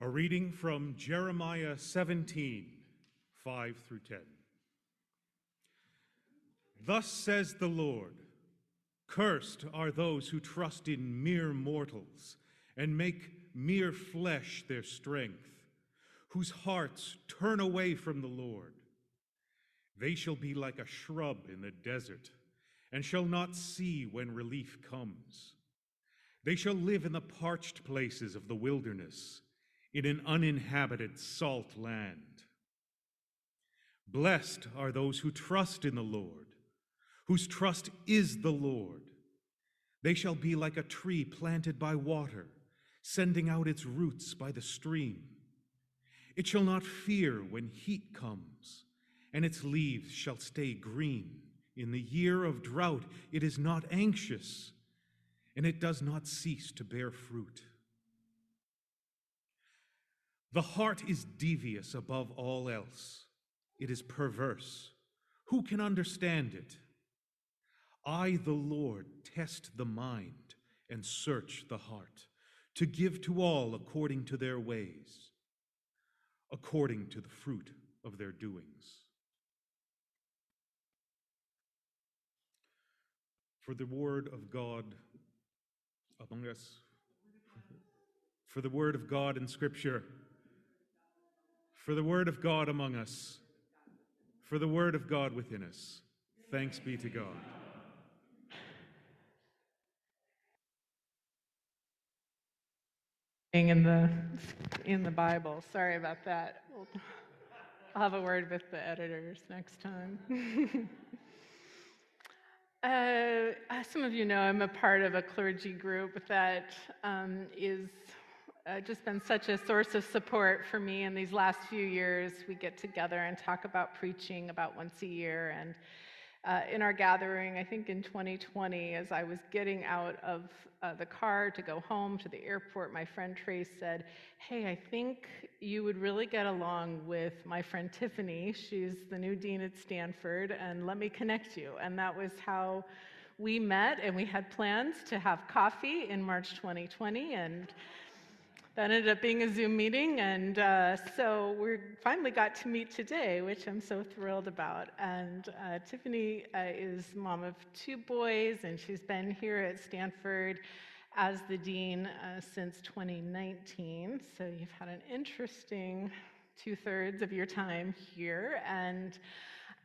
A reading from Jeremiah 17, 5 through 10. Thus says the Lord Cursed are those who trust in mere mortals and make mere flesh their strength, whose hearts turn away from the Lord. They shall be like a shrub in the desert and shall not see when relief comes. They shall live in the parched places of the wilderness in an uninhabited salt land. Blessed are those who trust in the Lord, whose trust is the Lord. They shall be like a tree planted by water, sending out its roots by the stream. It shall not fear when heat comes, and its leaves shall stay green. In the year of drought, it is not anxious, and it does not cease to bear fruit. The heart is devious above all else, it is perverse. Who can understand it? I, the Lord, test the mind and search the heart, to give to all according to their ways, according to the fruit of their doings. For the word of God among us, for the word of God in Scripture for the word of God among us, for the word of God within us. Thanks be to God. In the in the Bible. Sorry about that. I'll have a word with the editors next time. uh, as some of you know, I'm a part of a clergy group that um, is uh, just been such a source of support for me in these last few years. We get together and talk about preaching about once a year. And uh, in our gathering, I think in 2020, as I was getting out of uh, the car to go home to the airport, my friend Trace said, Hey, I think you would really get along with my friend Tiffany. She's the new dean at Stanford, and let me connect you. And that was how we met, and we had plans to have coffee in March 2020. And that ended up being a Zoom meeting, and uh, so we finally got to meet today, which I'm so thrilled about. And uh, Tiffany uh, is mom of two boys, and she's been here at Stanford as the dean uh, since 2019. So you've had an interesting two thirds of your time here, and.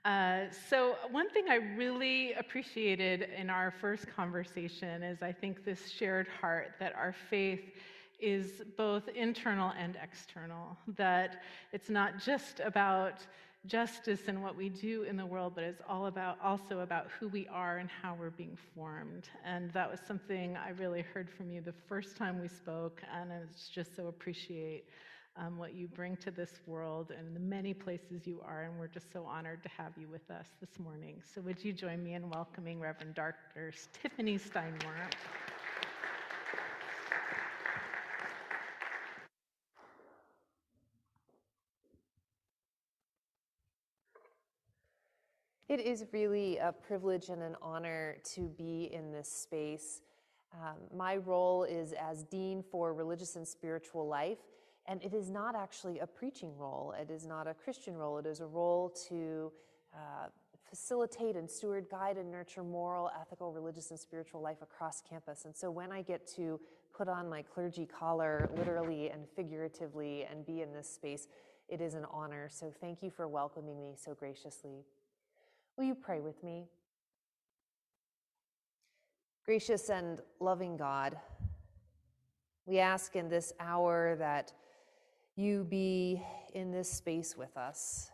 Uh, so, one thing I really appreciated in our first conversation is I think this shared heart that our faith is both internal and external, that it's not just about justice and what we do in the world, but it's all about also about who we are and how we're being formed. And that was something I really heard from you the first time we spoke, and I just so appreciate um, what you bring to this world and the many places you are, and we're just so honored to have you with us this morning. So would you join me in welcoming Reverend Dr. Tiffany Steinwert? It is really a privilege and an honor to be in this space. Um, my role is as Dean for Religious and Spiritual Life, and it is not actually a preaching role. It is not a Christian role. It is a role to uh, facilitate and steward, guide, and nurture moral, ethical, religious, and spiritual life across campus. And so when I get to put on my clergy collar, literally and figuratively, and be in this space, it is an honor. So thank you for welcoming me so graciously. Will you pray with me? Gracious and loving God, we ask in this hour that you be in this space with us,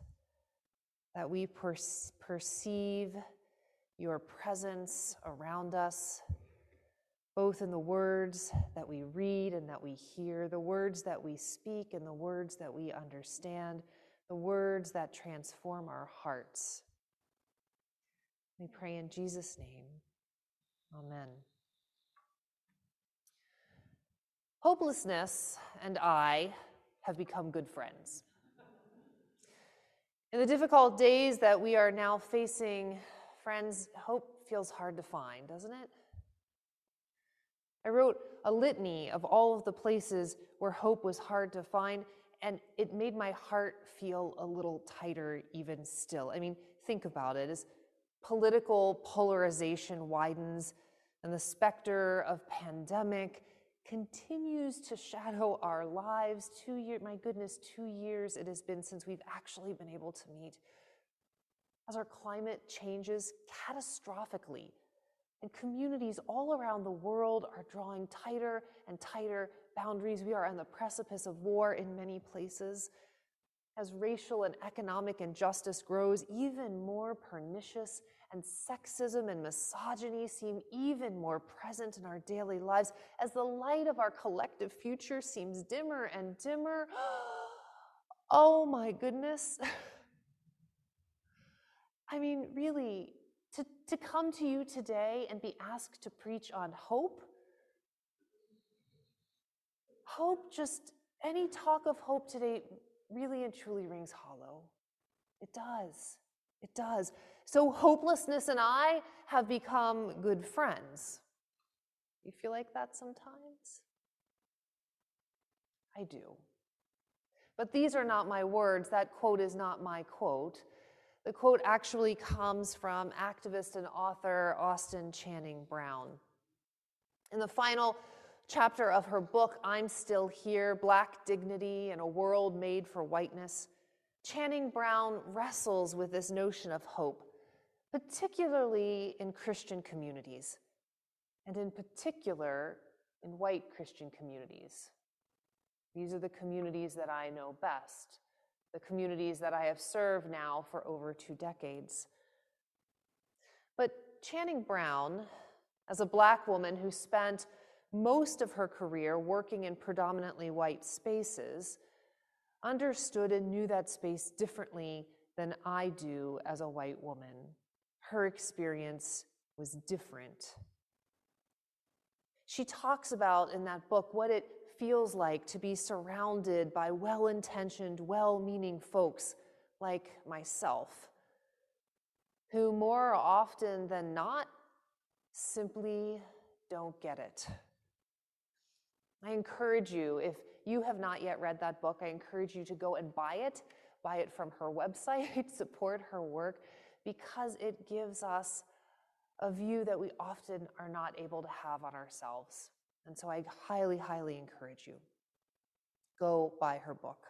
that we per- perceive your presence around us, both in the words that we read and that we hear, the words that we speak and the words that we understand, the words that transform our hearts. We pray in Jesus' name. Amen. Hopelessness and I have become good friends. In the difficult days that we are now facing, friends, hope feels hard to find, doesn't it? I wrote a litany of all of the places where hope was hard to find, and it made my heart feel a little tighter even still. I mean, think about it. As political polarization widens and the specter of pandemic continues to shadow our lives, two years, my goodness, two years it has been since we've actually been able to meet. As our climate changes catastrophically, and communities all around the world are drawing tighter and tighter boundaries. We are on the precipice of war in many places. As racial and economic injustice grows, even more pernicious and sexism and misogyny seem even more present in our daily lives. As the light of our collective future seems dimmer and dimmer, oh my goodness. I mean, really, to, to come to you today and be asked to preach on hope. Hope, just any talk of hope today really and truly rings hollow. It does. It does. So, hopelessness and I have become good friends. You feel like that sometimes? I do. But these are not my words. That quote is not my quote. The quote actually comes from activist and author Austin Channing Brown. In the final chapter of her book, I'm Still Here Black Dignity in a World Made for Whiteness, Channing Brown wrestles with this notion of hope, particularly in Christian communities, and in particular in white Christian communities. These are the communities that I know best the communities that I have served now for over two decades. But Channing Brown, as a black woman who spent most of her career working in predominantly white spaces, understood and knew that space differently than I do as a white woman. Her experience was different. She talks about in that book what it feels like to be surrounded by well intentioned, well meaning folks like myself, who more often than not simply don't get it. I encourage you, if you have not yet read that book, I encourage you to go and buy it. Buy it from her website, support her work, because it gives us a view that we often are not able to have on ourselves. And so I highly, highly encourage you. Go buy her book.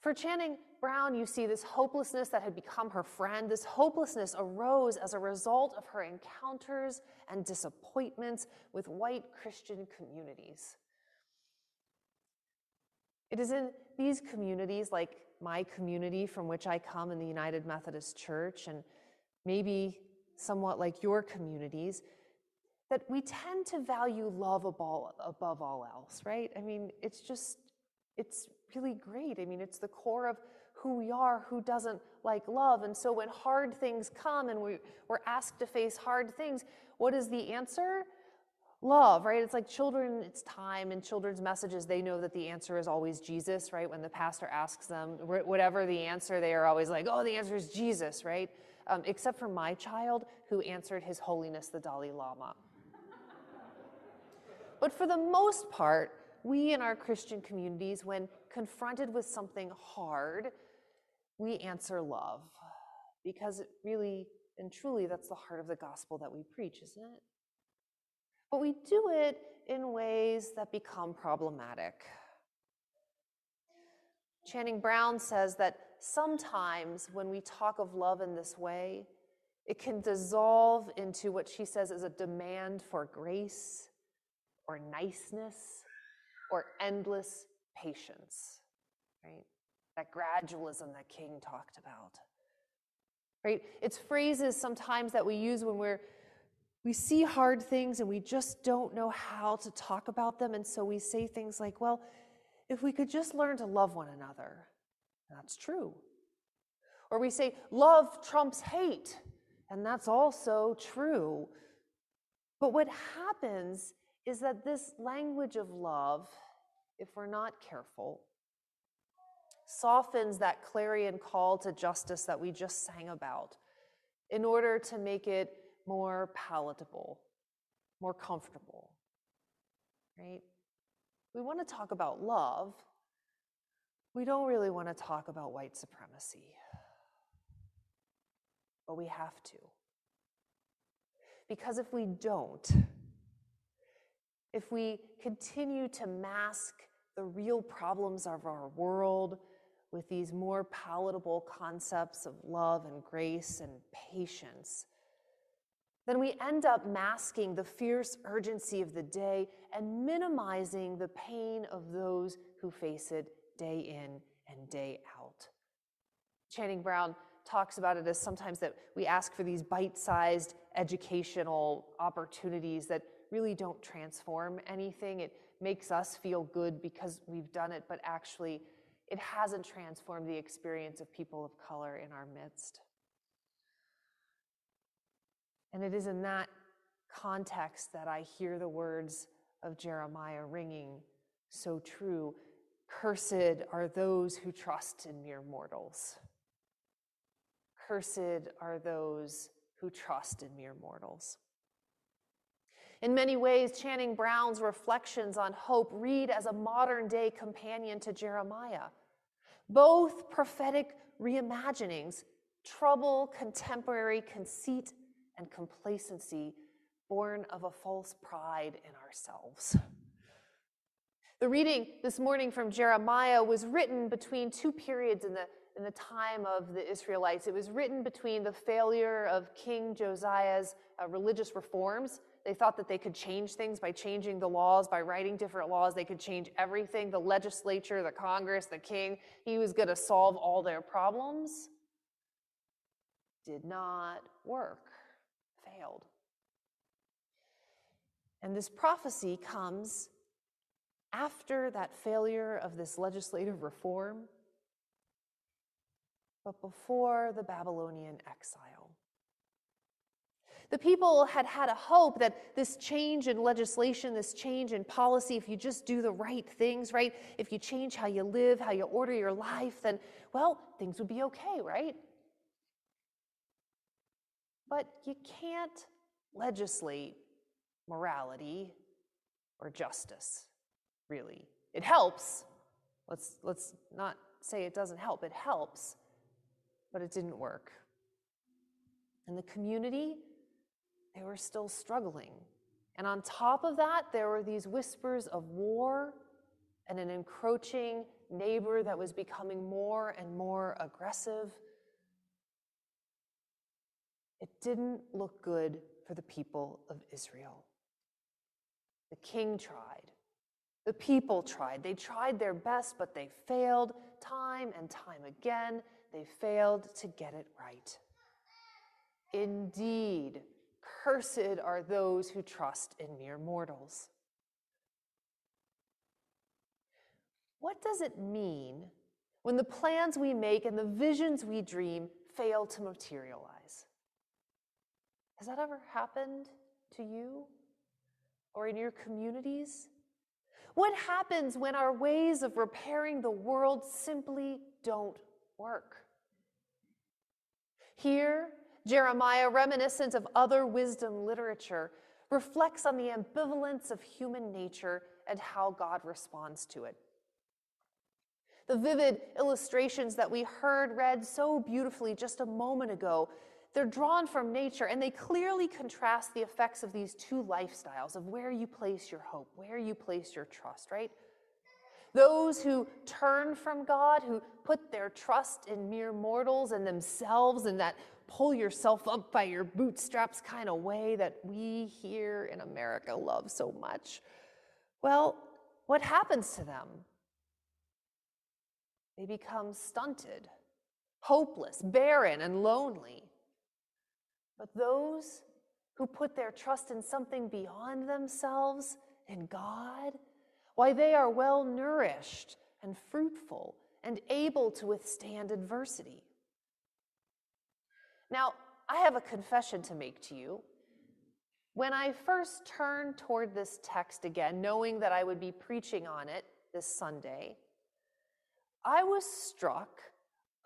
For Channing Brown, you see this hopelessness that had become her friend. This hopelessness arose as a result of her encounters and disappointments with white Christian communities. It is in these communities, like my community from which I come in the United Methodist Church, and maybe somewhat like your communities, that we tend to value love above, all else, right? I mean, it's just, it's really great. I mean, it's the core of who we are, who doesn't like love. And so when hard things come and we, we're asked to face hard things, what is the answer? Love, right? It's like children, it's time in children's messages, they know that the answer is always Jesus, right? When the pastor asks them, whatever the answer, they are always like, oh, the answer is Jesus, right? Um, except for my child who answered His Holiness the Dalai Lama. But for the most part, we in our Christian communities, when confronted with something hard, we answer love. Because it really and truly, that's the heart of the gospel that we preach, isn't it? But we do it in ways that become problematic. Channing Brown says that sometimes when we talk of love in this way, it can dissolve into what she says is a demand for grace or niceness or endless patience, right? That gradualism that King talked about. Right? It's phrases sometimes that we use when we're we see hard things and we just don't know how to talk about them and so we say things like, well, if we could just learn to love one another. That's true. Or we say love trumps hate, and that's also true. But what happens is that this language of love, if we're not careful, softens that clarion call to justice that we just sang about in order to make it more palatable, more comfortable, right? We want to talk about love. We don't really want to talk about white supremacy. But we have to. Because if we don't, if we continue to mask the real problems of our world with these more palatable concepts of love and grace and patience, then we end up masking the fierce urgency of the day and minimizing the pain of those who face it day in and day out. Channing Brown talks about it as sometimes that we ask for these bite sized educational opportunities that really don't transform anything. It makes us feel good because we've done it, but actually, it hasn't transformed the experience of people of color in our midst. And it is in that context that I hear the words of Jeremiah ringing so true. Cursed are those who trust in mere mortals. Cursed are those who trust in mere mortals. In many ways, Channing Brown's reflections on hope read as a modern day companion to Jeremiah. Both prophetic reimaginings trouble contemporary conceit and complacency born of a false pride in ourselves. The reading this morning from Jeremiah was written between two periods in the, in the time of the Israelites. It was written between the failure of King Josiah's uh, religious reforms. They thought that they could change things by changing the laws, by writing different laws. They could change everything the legislature, the Congress, the king. He was going to solve all their problems. Did not work failed. And this prophecy comes after that failure of this legislative reform, but before the Babylonian exile. The people had had a hope that this change in legislation, this change in policy, if you just do the right things, right? If you change how you live, how you order your life, then, well, things would be okay, right? But you can't legislate morality or justice, really. It helps. Let's, let's not say it doesn't help. It helps, but it didn't work. And the community, they were still struggling. And on top of that, there were these whispers of war and an encroaching neighbor that was becoming more and more aggressive. It didn't look good for the people of Israel. The king tried. The people tried. They tried their best, but they failed time and time again. They failed to get it right. Indeed, cursed are those who trust in mere mortals. What does it mean when the plans we make and the visions we dream fail to materialize? Has that ever happened to you or in your communities? What happens when our ways of repairing the world simply don't work? Here, Jeremiah, reminiscent of other wisdom literature, reflects on the ambivalence of human nature and how God responds to it. The vivid illustrations that we heard read so beautifully just a moment ago they're drawn from nature and they clearly contrast the effects of these two lifestyles of where you place your hope, where you place your trust, right? Those who turn from God, who put their trust in mere mortals and themselves and that pull yourself up by your bootstraps kind of way that we here in America love so much. Well, what happens to them? They become stunted, hopeless, barren, and lonely. But those who put their trust in something beyond themselves, in God, why, they are well nourished and fruitful and able to withstand adversity. Now, I have a confession to make to you. When I first turned toward this text again, knowing that I would be preaching on it this Sunday, I was struck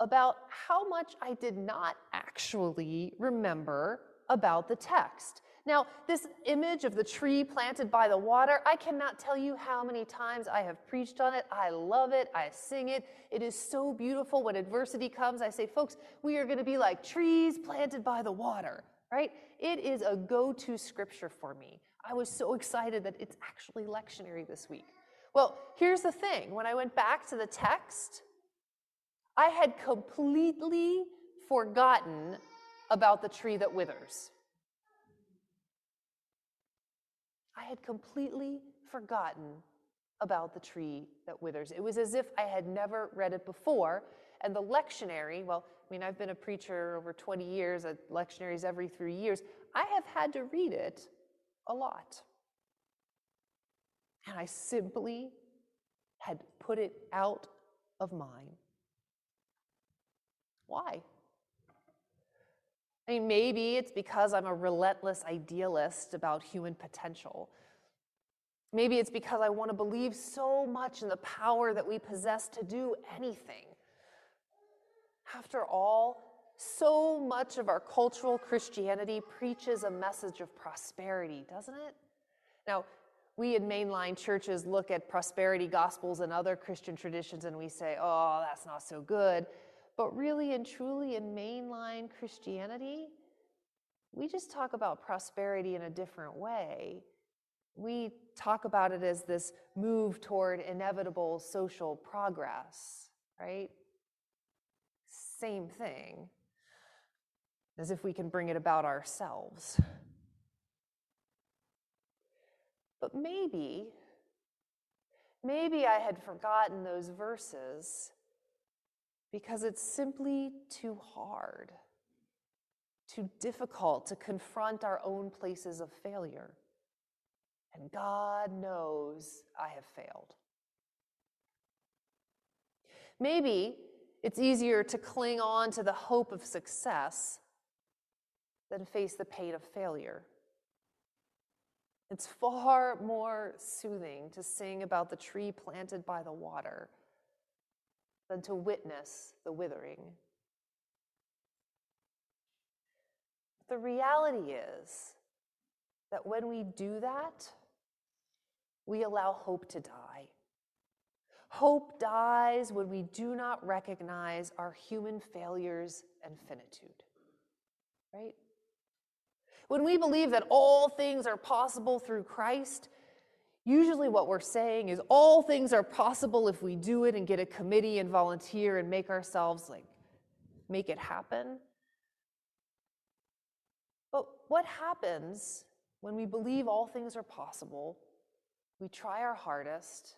about how much I did not actually remember about the text. Now, this image of the tree planted by the water, I cannot tell you how many times I have preached on it. I love it. I sing it. It is so beautiful. When adversity comes, I say, folks, we are going to be like trees planted by the water, right? It is a go to scripture for me. I was so excited that it's actually lectionary this week. Well, here's the thing when I went back to the text, I had completely forgotten about the tree that withers. I had completely forgotten about the tree that withers. It was as if I had never read it before. And the lectionary, well, I mean, I've been a preacher over 20 years, at lectionaries every three years. I have had to read it a lot. And I simply had put it out of mind. Why? I mean, maybe it's because I'm a relentless idealist about human potential. Maybe it's because I want to believe so much in the power that we possess to do anything. After all, so much of our cultural Christianity preaches a message of prosperity, doesn't it? Now, we in mainline churches look at prosperity gospels and other Christian traditions and we say, oh, that's not so good. But really and truly, in mainline Christianity, we just talk about prosperity in a different way. We talk about it as this move toward inevitable social progress, right? Same thing, as if we can bring it about ourselves. But maybe, maybe I had forgotten those verses because it's simply too hard, too difficult to confront our own places of failure. And God knows I have failed. Maybe it's easier to cling on to the hope of success than face the pain of failure. It's far more soothing to sing about the tree planted by the water than to witness the withering. The reality is that when we do that, we allow hope to die. Hope dies when we do not recognize our human failures and finitude, right? When we believe that all things are possible through Christ, Usually, what we're saying is all things are possible if we do it and get a committee and volunteer and make ourselves like make it happen. But what happens when we believe all things are possible, we try our hardest,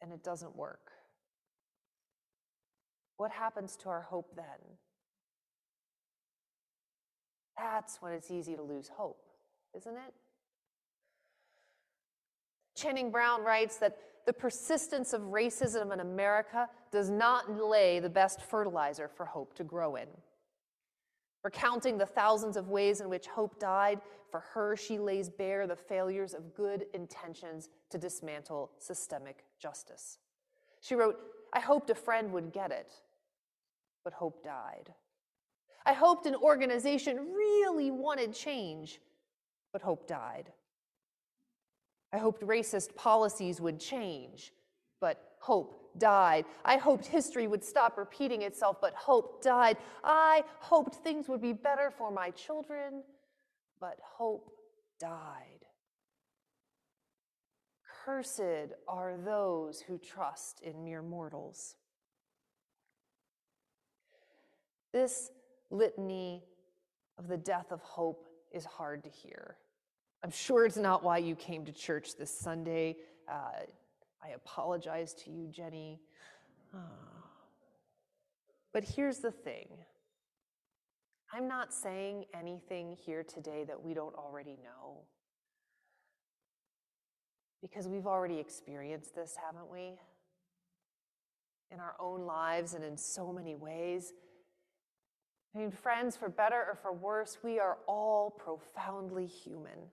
and it doesn't work? What happens to our hope then? That's when it's easy to lose hope, isn't it? Channing Brown writes that the persistence of racism in America does not lay the best fertilizer for hope to grow in. Recounting the thousands of ways in which hope died, for her, she lays bare the failures of good intentions to dismantle systemic justice. She wrote, I hoped a friend would get it, but hope died. I hoped an organization really wanted change, but hope died. I hoped racist policies would change, but hope died. I hoped history would stop repeating itself, but hope died. I hoped things would be better for my children, but hope died. Cursed are those who trust in mere mortals. This litany of the death of hope is hard to hear. I'm sure it's not why you came to church this Sunday. Uh, I apologize to you, Jenny. Oh. But here's the thing I'm not saying anything here today that we don't already know. Because we've already experienced this, haven't we? In our own lives and in so many ways. I mean, friends, for better or for worse, we are all profoundly human.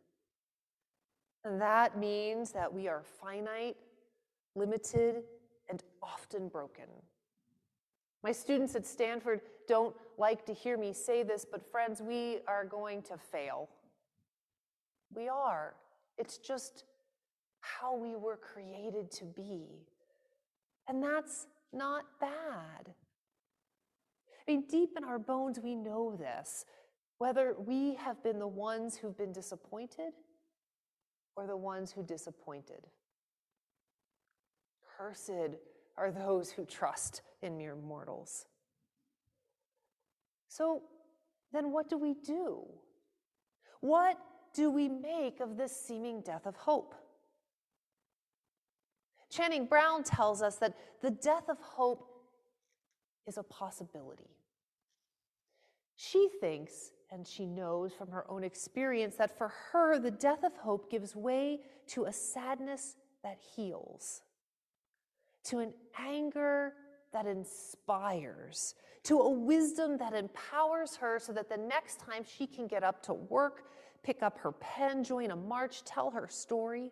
And that means that we are finite, limited, and often broken. My students at Stanford don't like to hear me say this, but friends, we are going to fail. We are. It's just how we were created to be. And that's not bad. I mean, deep in our bones, we know this, whether we have been the ones who've been disappointed or the ones who disappointed. Cursed are those who trust in mere mortals. So then, what do we do? What do we make of this seeming death of hope? Channing Brown tells us that the death of hope is a possibility. She thinks, and she knows from her own experience, that for her, the death of hope gives way to a sadness that heals, to an anger that inspires, to a wisdom that empowers her so that the next time she can get up to work, pick up her pen, join a march, tell her story,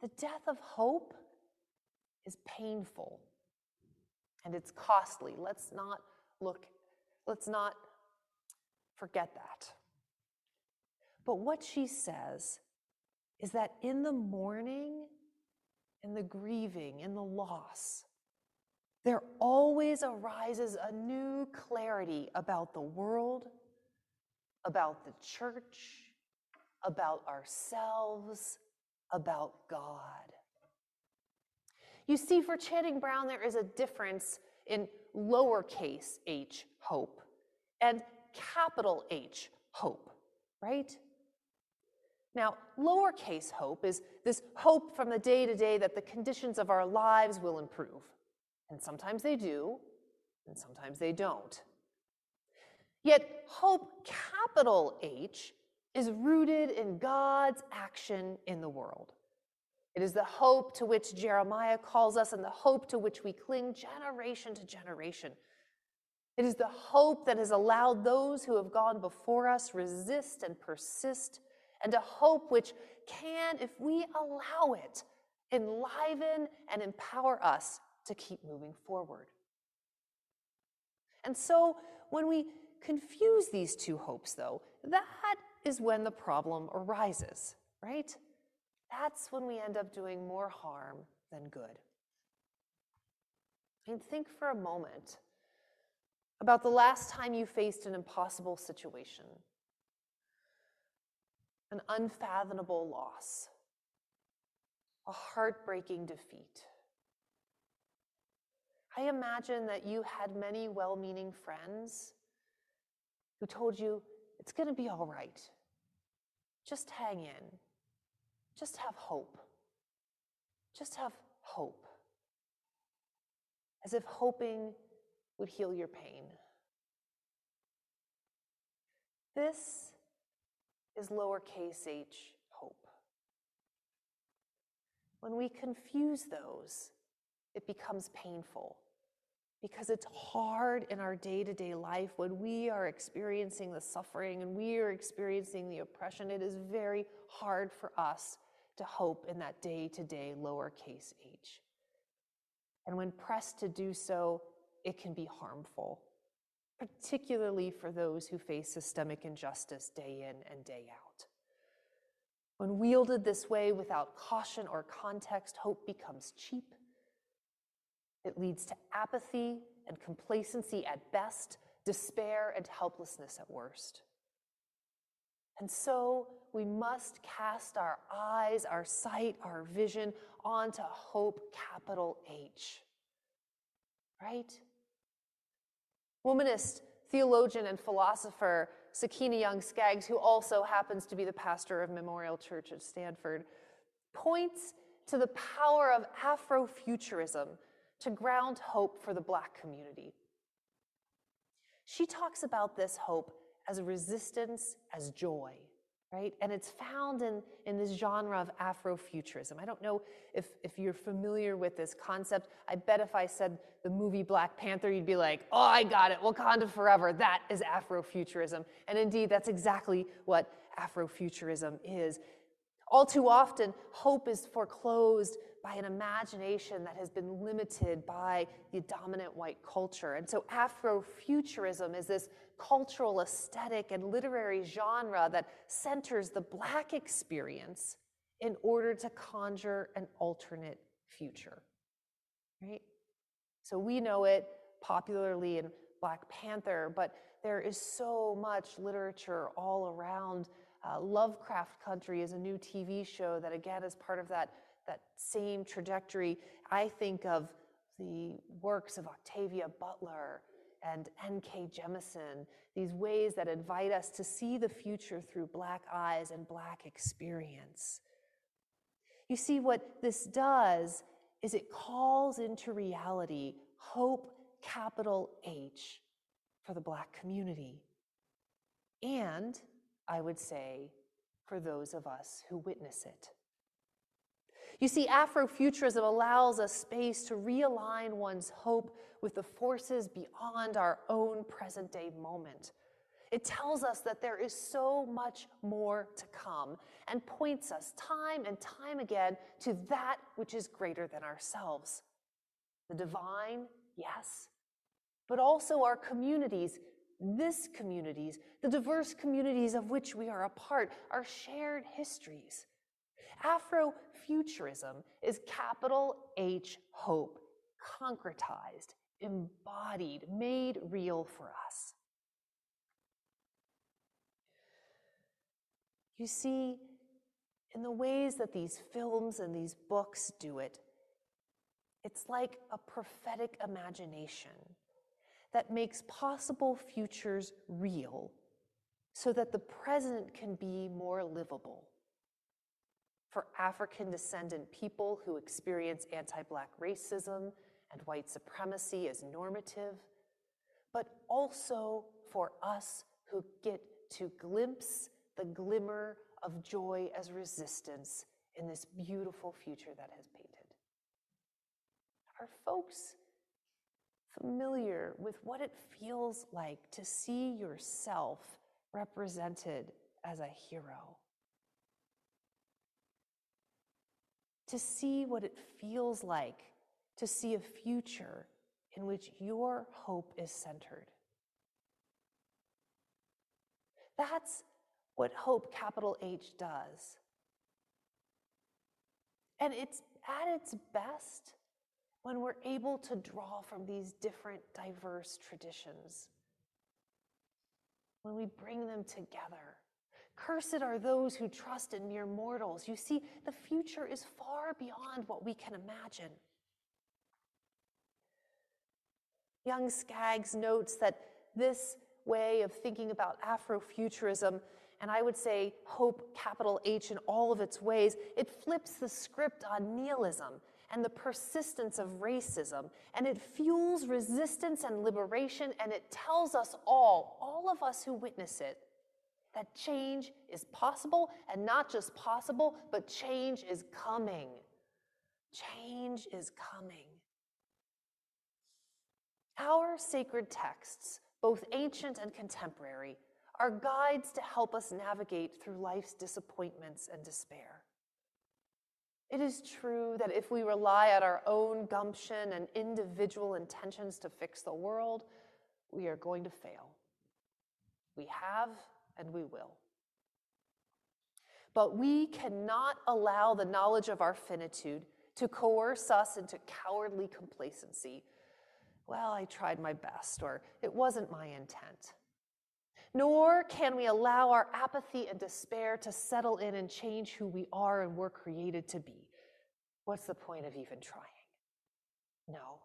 the death of hope is painful and it's costly. Let's not look, let's not forget that. But what she says is that in the mourning, in the grieving, in the loss, there always arises a new clarity about the world, about the church, about ourselves, about God. You see, for Channing Brown, there is a difference in lowercase h hope and capital H hope, right? Now, lowercase hope is this hope from the day to day that the conditions of our lives will improve. And sometimes they do, and sometimes they don't. Yet, hope, capital H, is rooted in God's action in the world. It is the hope to which Jeremiah calls us and the hope to which we cling generation to generation. It is the hope that has allowed those who have gone before us resist and persist, and a hope which can, if we allow it, enliven and empower us to keep moving forward. And so, when we confuse these two hopes, though, that is when the problem arises, right? That's when we end up doing more harm than good. And think for a moment about the last time you faced an impossible situation, an unfathomable loss, a heartbreaking defeat. I imagine that you had many well meaning friends who told you it's going to be all right. Just hang in. Just have hope. Just have hope. As if hoping would heal your pain. This is lowercase h hope. When we confuse those, it becomes painful because it's hard in our day to day life when we are experiencing the suffering and we are experiencing the oppression. It is very hard for us to hope in that day to day lowercase h. And when pressed to do so, it can be harmful, particularly for those who face systemic injustice day in and day out. When wielded this way without caution or context, hope becomes cheap it leads to apathy and complacency at best, despair and helplessness at worst. And so we must cast our eyes, our sight, our vision onto hope, capital H. Right? Womanist, theologian, and philosopher Sakina Young Skaggs, who also happens to be the pastor of Memorial Church at Stanford, points to the power of Afrofuturism to ground hope for the Black community. She talks about this hope as a resistance, as joy, right? And it's found in, in this genre of Afrofuturism. I don't know if, if you're familiar with this concept. I bet if I said the movie Black Panther, you'd be like, oh, I got it, Wakanda Forever. That is Afrofuturism. And indeed, that's exactly what Afrofuturism is. All too often, hope is foreclosed by an imagination that has been limited by the dominant white culture. And so Afrofuturism is this cultural, aesthetic, and literary genre that centers the Black experience in order to conjure an alternate future. Right? So we know it popularly in Black Panther, but there is so much literature all around. Uh, Lovecraft Country is a new TV show that, again, is part of that, that same trajectory. I think of the works of Octavia Butler and N.K. Jemisin, these ways that invite us to see the future through Black eyes and Black experience. You see, what this does is it calls into reality hope, capital H, for the Black community. And I would say, for those of us who witness it. You see, Afrofuturism allows us space to realign one's hope with the forces beyond our own present day moment. It tells us that there is so much more to come and points us time and time again to that which is greater than ourselves. The divine, yes, but also our communities, this communities, the diverse communities of which we are a part, our shared histories. Afrofuturism is capital H hope, concretized, embodied, made real for us. You see, in the ways that these films and these books do it, it's like a prophetic imagination that makes possible futures real so that the present can be more livable. For African descendant people who experience anti Black racism and white supremacy as normative, but also for us who get to glimpse the glimmer of joy as resistance in this beautiful future that has painted. Are folks familiar with what it feels like to see yourself represented as a hero? To see what it feels like to see a future in which your hope is centered. That's what hope, capital H, does. And it's at its best when we're able to draw from these different, diverse traditions, when we bring them together. Cursed are those who trust in mere mortals. You see, the future is far beyond what we can imagine. Young Skaggs notes that this way of thinking about Afrofuturism, and I would say hope, capital H, in all of its ways, it flips the script on nihilism and the persistence of racism, and it fuels resistance and liberation, and it tells us all, all of us who witness it, that change is possible, and not just possible, but change is coming. Change is coming. Our sacred texts, both ancient and contemporary, are guides to help us navigate through life's disappointments and despair. It is true that if we rely on our own gumption and individual intentions to fix the world, we are going to fail. We have and we will. But we cannot allow the knowledge of our finitude to coerce us into cowardly complacency. Well, I tried my best, or it wasn't my intent. Nor can we allow our apathy and despair to settle in and change who we are and were created to be. What's the point of even trying? No.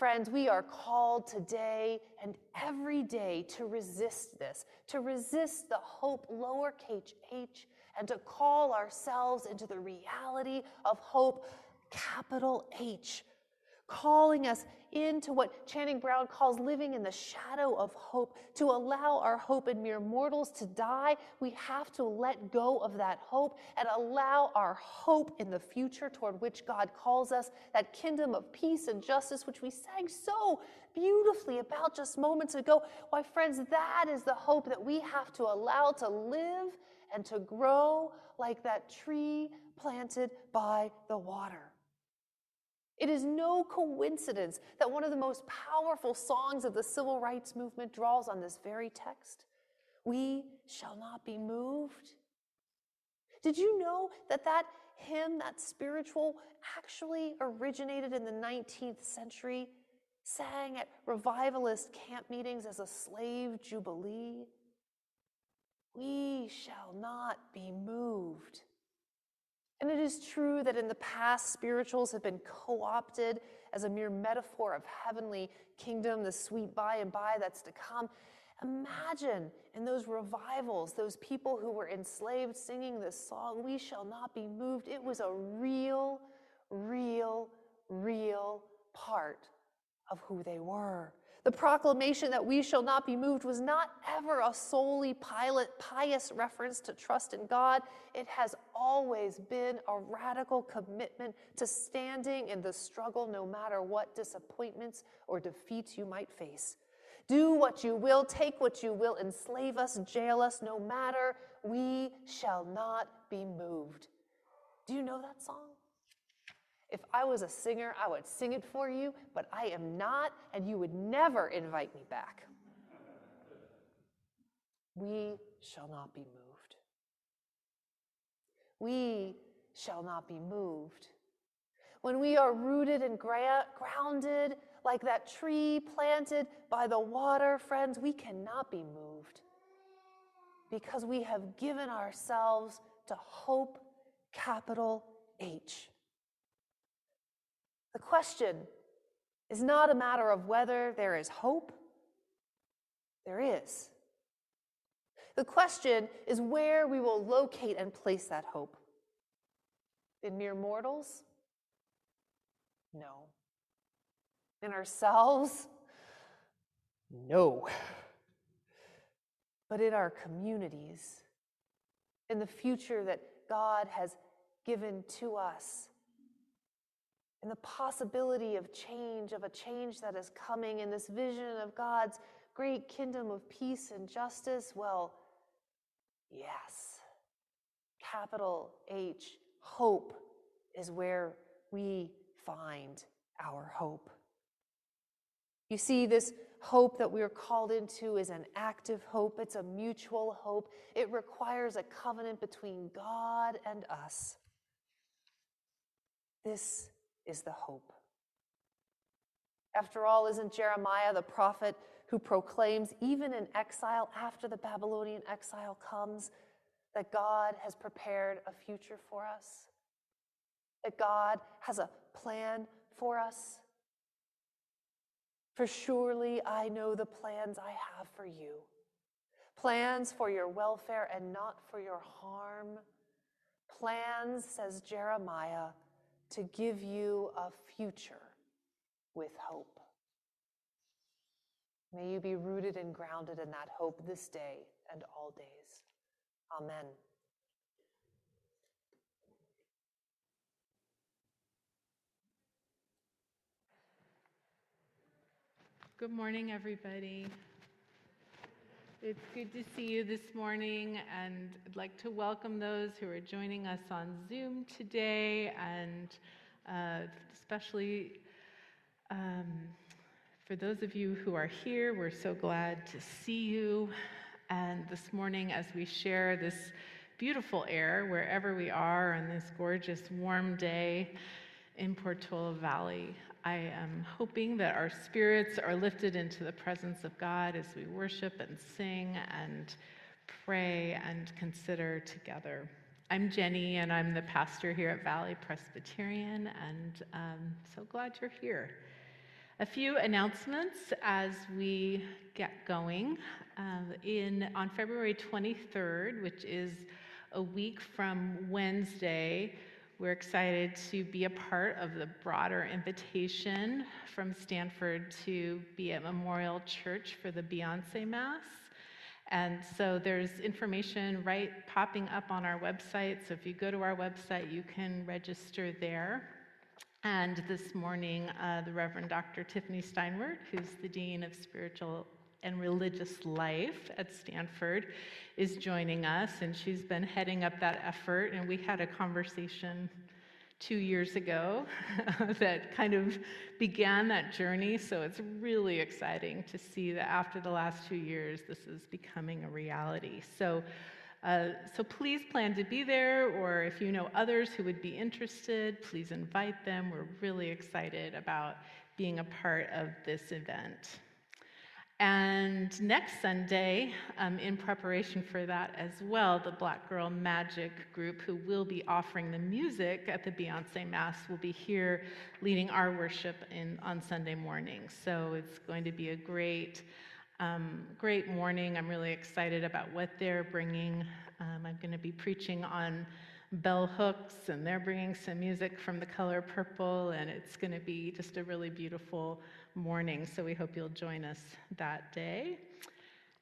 Friends, we are called today and every day to resist this, to resist the hope, lowercase h, and to call ourselves into the reality of hope, capital H, calling us into what Channing Brown calls living in the shadow of hope. To allow our hope in mere mortals to die, we have to let go of that hope and allow our hope in the future toward which God calls us, that kingdom of peace and justice, which we sang so beautifully about just moments ago. Why, friends, that is the hope that we have to allow to live and to grow like that tree planted by the water. It is no coincidence that one of the most powerful songs of the civil rights movement draws on this very text. We shall not be moved. Did you know that that hymn, that spiritual, actually originated in the 19th century, sang at revivalist camp meetings as a slave jubilee? We shall not be moved. And it is true that in the past, spirituals have been co opted as a mere metaphor of heavenly kingdom, the sweet by and by that's to come. Imagine in those revivals, those people who were enslaved singing this song, We Shall Not Be Moved. It was a real, real, real part of who they were. The proclamation that we shall not be moved was not ever a solely pious reference to trust in God. It has always been a radical commitment to standing in the struggle no matter what disappointments or defeats you might face. Do what you will, take what you will, enslave us, jail us, no matter, we shall not be moved. Do you know that song? If I was a singer, I would sing it for you, but I am not, and you would never invite me back. We shall not be moved. We shall not be moved. When we are rooted and gra- grounded like that tree planted by the water, friends, we cannot be moved because we have given ourselves to hope, capital H. The question is not a matter of whether there is hope, there is. The question is where we will locate and place that hope. In mere mortals? No. In ourselves? No. But in our communities, in the future that God has given to us and the possibility of change, of a change that is coming, in this vision of God's great kingdom of peace and justice? Well, yes. Capital H, hope is where we find our hope. You see, this hope that we are called into is an active hope, it's a mutual hope. It requires a covenant between God and us. This is the hope. After all, isn't Jeremiah the prophet who proclaims, even in exile, after the Babylonian exile comes, that God has prepared a future for us? That God has a plan for us? For surely I know the plans I have for you plans for your welfare and not for your harm. Plans, says Jeremiah, to give you a future with hope. May you be rooted and grounded in that hope this day and all days. Amen. Good morning, everybody. It's good to see you this morning, and I'd like to welcome those who are joining us on Zoom today, and uh, especially um, for those of you who are here, we're so glad to see you. And this morning, as we share this beautiful air wherever we are on this gorgeous warm day in Portola Valley, I am hoping that our spirits are lifted into the presence of God as we worship and sing and pray and consider together. I'm Jenny, and I'm the pastor here at Valley Presbyterian, and I'm so glad you're here. A few announcements as we get going. Uh, in on February 23rd, which is a week from Wednesday, we're excited to be a part of the broader invitation from Stanford to be at Memorial Church for the Beyonce Mass. And so there's information right popping up on our website. So if you go to our website, you can register there. And this morning, uh, the Reverend Dr. Tiffany Steinwert, who's the Dean of Spiritual and Religious Life at Stanford, is joining us, and she's been heading up that effort. And we had a conversation two years ago that kind of began that journey. So it's really exciting to see that after the last two years, this is becoming a reality. So, uh, so please plan to be there, or if you know others who would be interested, please invite them. We're really excited about being a part of this event. And next Sunday, um, in preparation for that as well, the Black Girl Magic group, who will be offering the music at the Beyonce Mass, will be here leading our worship in, on Sunday morning. So it's going to be a great, um, great morning. I'm really excited about what they're bringing. Um, I'm going to be preaching on bell hooks, and they're bringing some music from the color purple, and it's going to be just a really beautiful morning. So we hope you'll join us that day.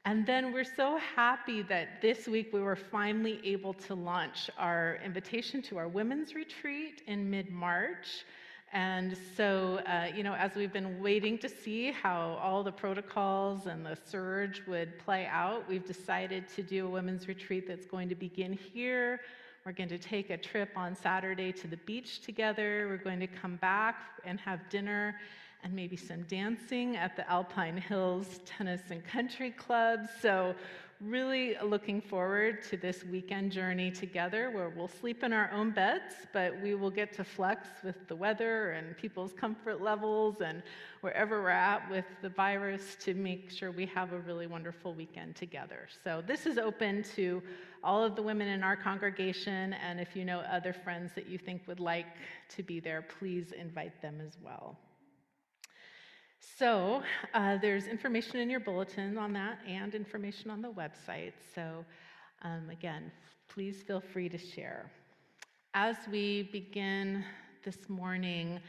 And then we're so happy that this week we were finally able to launch our invitation to our women's retreat in mid March. And so, uh, you know, as we've been waiting to see how all the protocols and the surge would play out, we've decided to do a women's retreat that's going to begin here. We're going to take a trip on Saturday to the beach together. We're going to come back and have dinner and maybe some dancing at the Alpine Hills Tennis and Country Club. So, really looking forward to this weekend journey together where we'll sleep in our own beds, but we will get to flex with the weather and people's comfort levels and wherever we're at with the virus to make sure we have a really wonderful weekend together. So, this is open to all of the women in our congregation, and if you know other friends that you think would like to be there, please invite them as well. So uh, there's information in your bulletin on that and information on the website. So um, again, please feel free to share. As we begin this morning,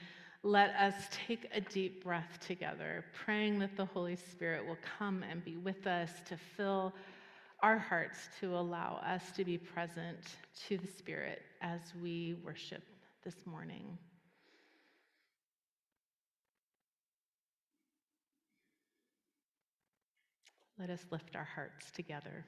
let us take a deep breath together, praying that the Holy Spirit will come and be with us to fill our hearts to allow us to be present to the Spirit as we worship this morning. Let us lift our hearts together.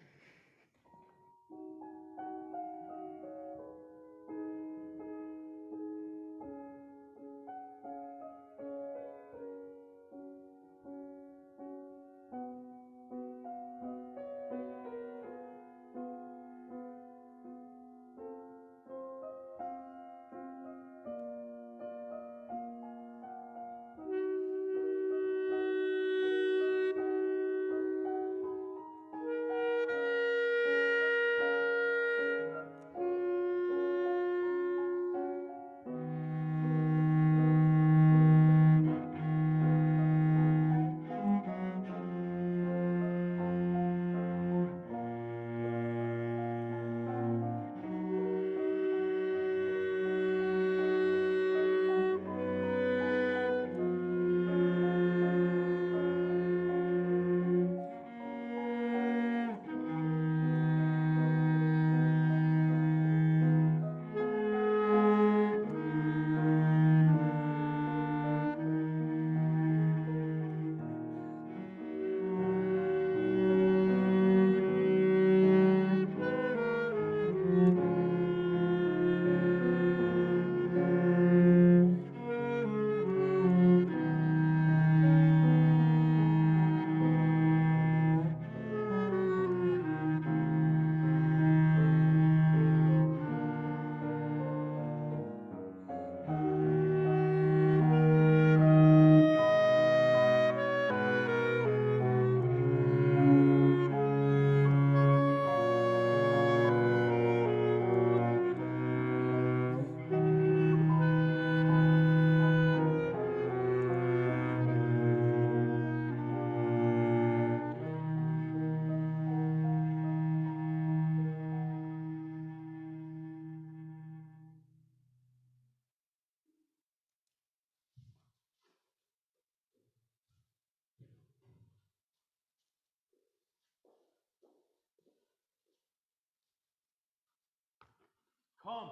Come.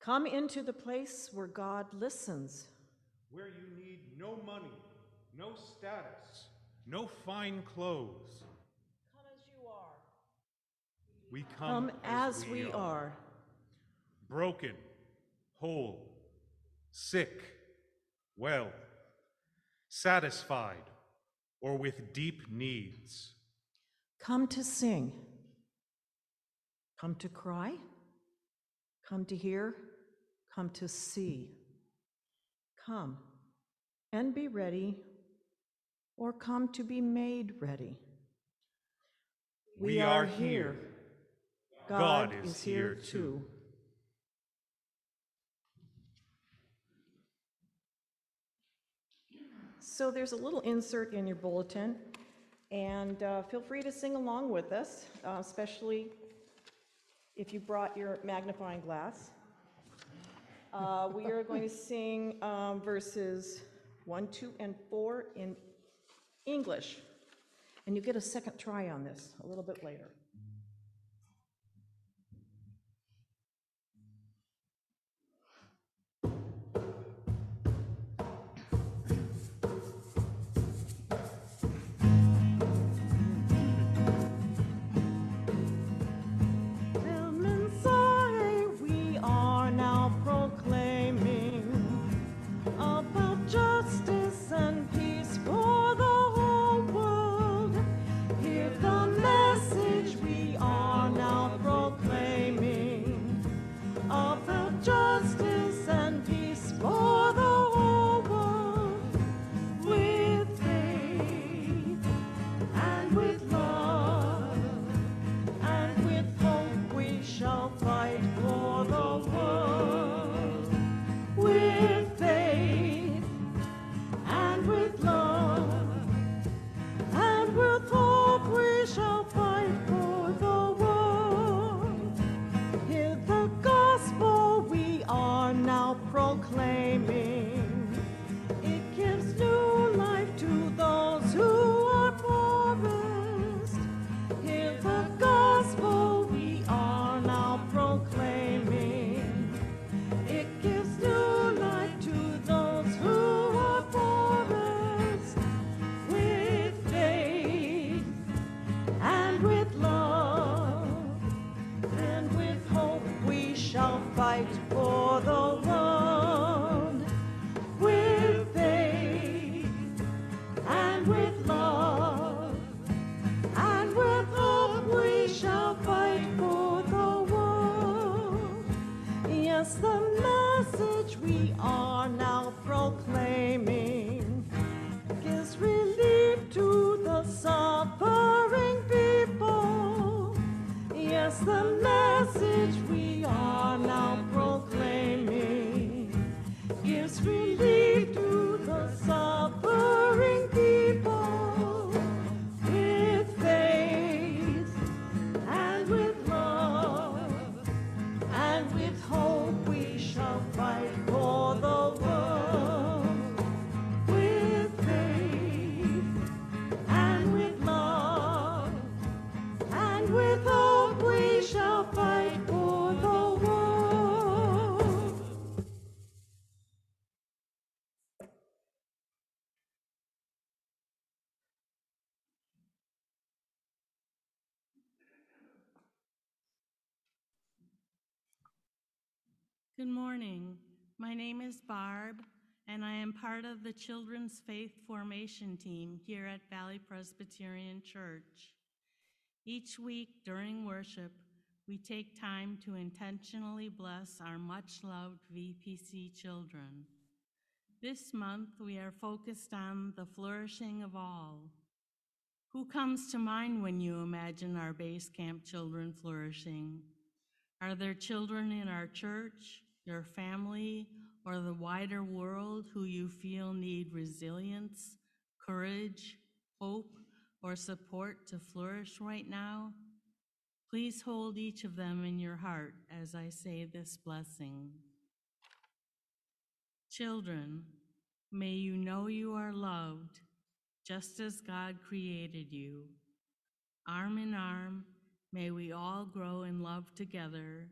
Come into the place where God listens. Where you need no money, no status, no fine clothes. Come as you are. We come, Come as we are. Broken, whole, sick, well, satisfied, or with deep needs. Come to sing. Come to cry. Come to hear. Come to see. Come and be ready, or come to be made ready. We are here. God is here too. So there's a little insert in your bulletin, and uh, feel free to sing along with us, uh, especially if you brought your magnifying glass. Uh, We are going to sing um, verses 1, 2, and 4 in English. And you get a second try on this a little bit later. Good morning. My name is Barb, and I am part of the Children's Faith Formation Team here at Valley Presbyterian Church. Each week during worship, we take time to intentionally bless our much loved VPC children. This month, we are focused on the flourishing of all. Who comes to mind when you imagine our base camp children flourishing? Are there children in our church, your family, or the wider world who you feel need resilience, courage, hope, or support to flourish right now? Please hold each of them in your heart as I say this blessing. Children, may you know you are loved just as God created you. Arm in arm, may we all grow in love together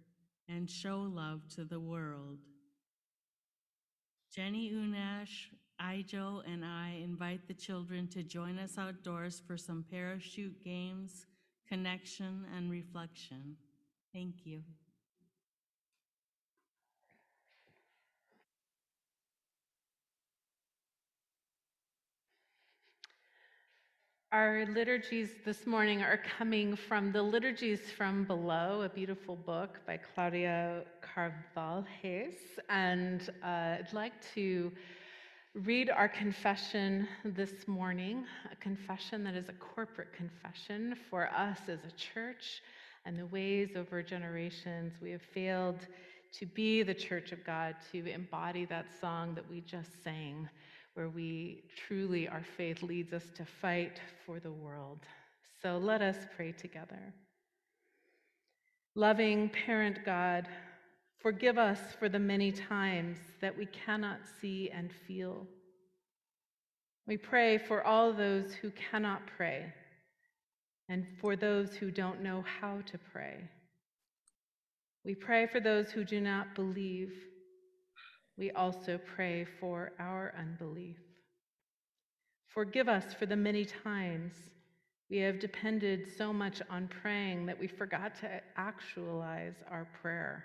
and show love to the world. Jenny Unash, Ijo, and I invite the children to join us outdoors for some parachute games, connection, and reflection. Thank you. Our liturgies this morning are coming from the Liturgies from Below, a beautiful book by Claudia Carvalhaes. And uh, I'd like to read our confession this morning, a confession that is a corporate confession for us as a church and the ways over generations we have failed to be the church of God, to embody that song that we just sang where we truly, our faith leads us to fight for the world. So let us pray together. Loving parent God, forgive us for the many times that we cannot see and feel. We pray for all those who cannot pray and for those who don't know how to pray. We pray for those who do not believe we also pray for our unbelief. Forgive us for the many times we have depended so much on praying that we forgot to actualize our prayer.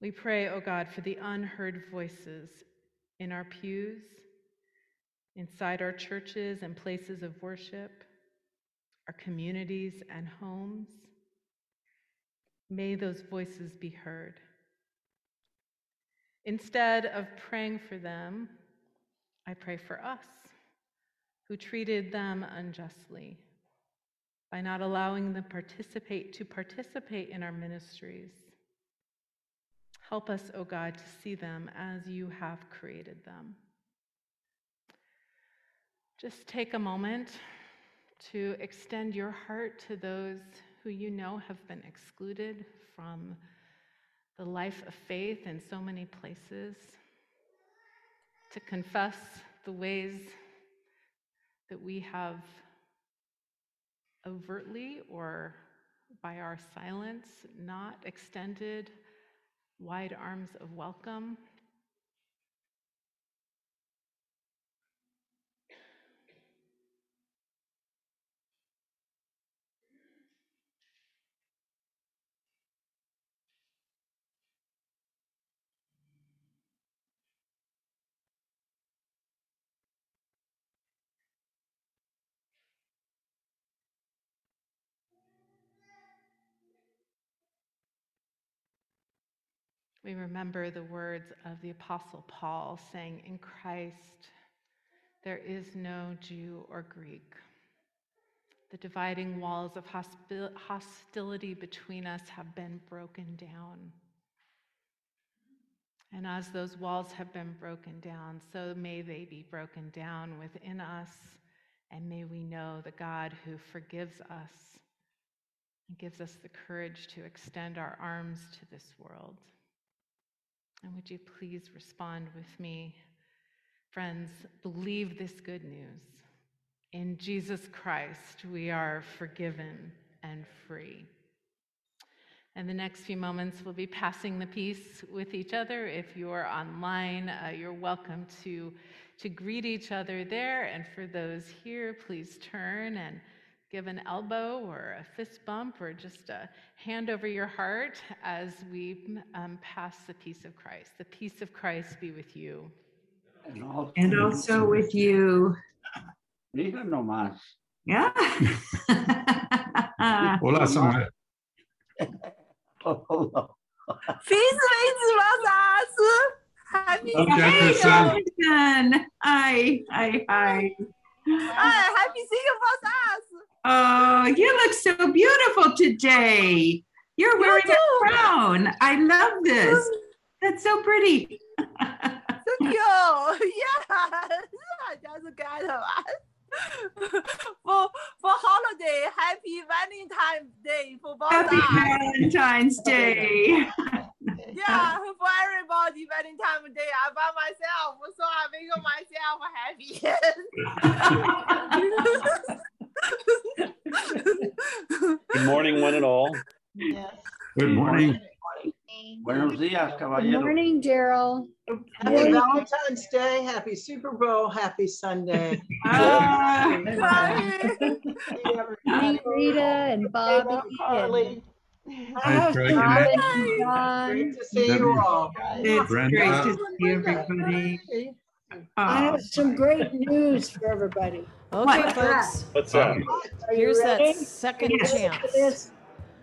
We pray, O oh God, for the unheard voices in our pews, inside our churches and places of worship, our communities and homes. May those voices be heard. Instead of praying for them, I pray for us who treated them unjustly by not allowing them participate to participate in our ministries. Help us, O oh God, to see them as you have created them. Just take a moment to extend your heart to those who you know have been excluded from the life of faith in so many places, to confess the ways that we have overtly or by our silence not extended wide arms of welcome we remember the words of the Apostle Paul saying, In Christ, there is no Jew or Greek. The dividing walls of hostility between us have been broken down. And as those walls have been broken down, so may they be broken down within us. And may we know the God who forgives us and gives us the courage to extend our arms to this world. And would you please respond with me? Friends, believe this good news. In Jesus Christ, we are forgiven and free. And the next few moments, we'll be passing the peace with each other. If you're online, uh, you're welcome to, to greet each other there. And for those here, please turn and give an elbow or a fist bump or just a hand over your heart as we um, pass the peace of Christ. The peace of Christ be with you. And also, with you. Diga nomás. Yeah. Hola, Samuel. Feliz Happy Jefferson. Hi, hi, hi. Hi, happy seeing vocês. Oh, you look so beautiful today. You're wearing a crown. I love this. That's so pretty. Thank you. Yeah, that's good one. for for holiday, happy Valentine's Day for both Happy Valentine's Day. yeah, for everybody, Valentine's Day. I buy myself, so I make myself happy. Good morning, one and all. Yes. Good morning. Buenos días, caballero. Good morning, Daryl. Happy Valentine's Day. Happy Super Bowl. Happy Sunday. Ah. Hi, Rita and Bobby. Carly. Hi, Craig. Great to see you all. It's Brenda. great to see everybody. I have some great news for everybody. Okay, What's folks, What's that? Are you here's ready? that second Yes. Chance. this.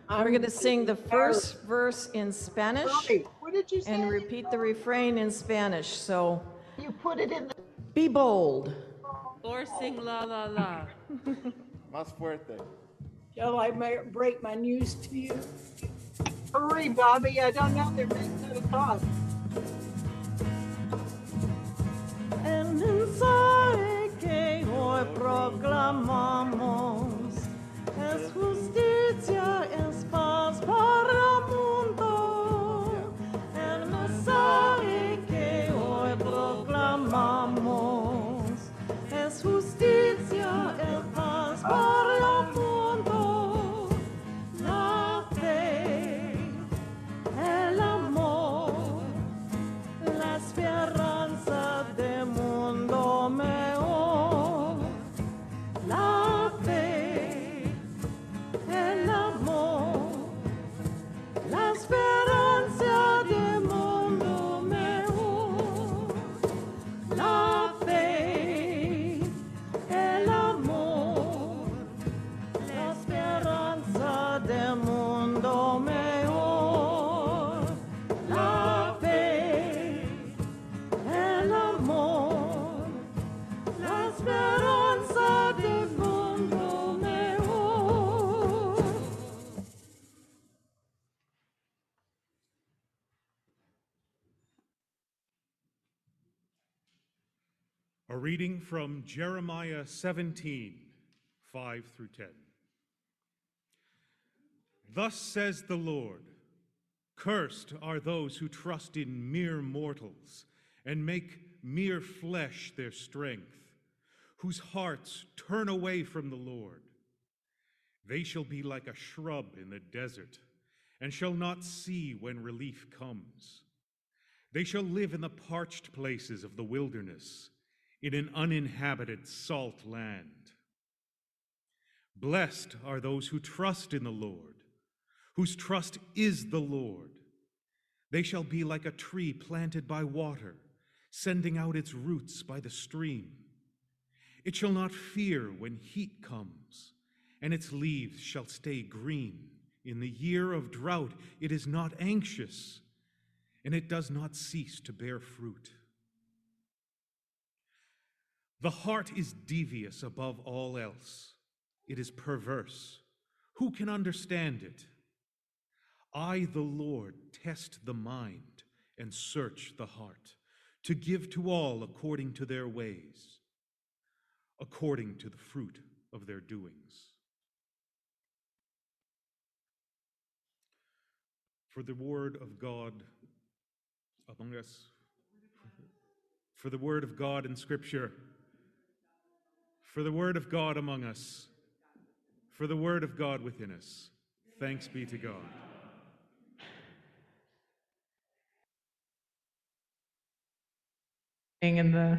We're going to sing the first verse in Spanish Bobby, what did you say? and repeat the refrain in Spanish. So You put it in the. be bold. Or sing la la la. Más fuerte. Shall I ma- break my news to you? Hurry, Bobby, I don't know, they're making it o'clock. El mensaje que hoy proclamamos es justicia, es paz para el mundo. El mensaje que hoy proclamamos es justicia, es paz para el mundo. From Jeremiah 17, 5 through 10. Thus says the Lord Cursed are those who trust in mere mortals and make mere flesh their strength, whose hearts turn away from the Lord. They shall be like a shrub in the desert and shall not see when relief comes. They shall live in the parched places of the wilderness, in an uninhabited salt land. Blessed are those who trust in the Lord, whose trust is the Lord. They shall be like a tree planted by water, sending out its roots by the stream. It shall not fear when heat comes, and its leaves shall stay green. In the year of drought, it is not anxious, and it does not cease to bear fruit. The heart is devious above all else, it is perverse. Who can understand it? I, the Lord, test the mind and search the heart, to give to all according to their ways, according to the fruit of their doings. For the word of God among us, for the word of God in Scripture, for the word of God among us, for the word of God within us. Thanks be to God. in the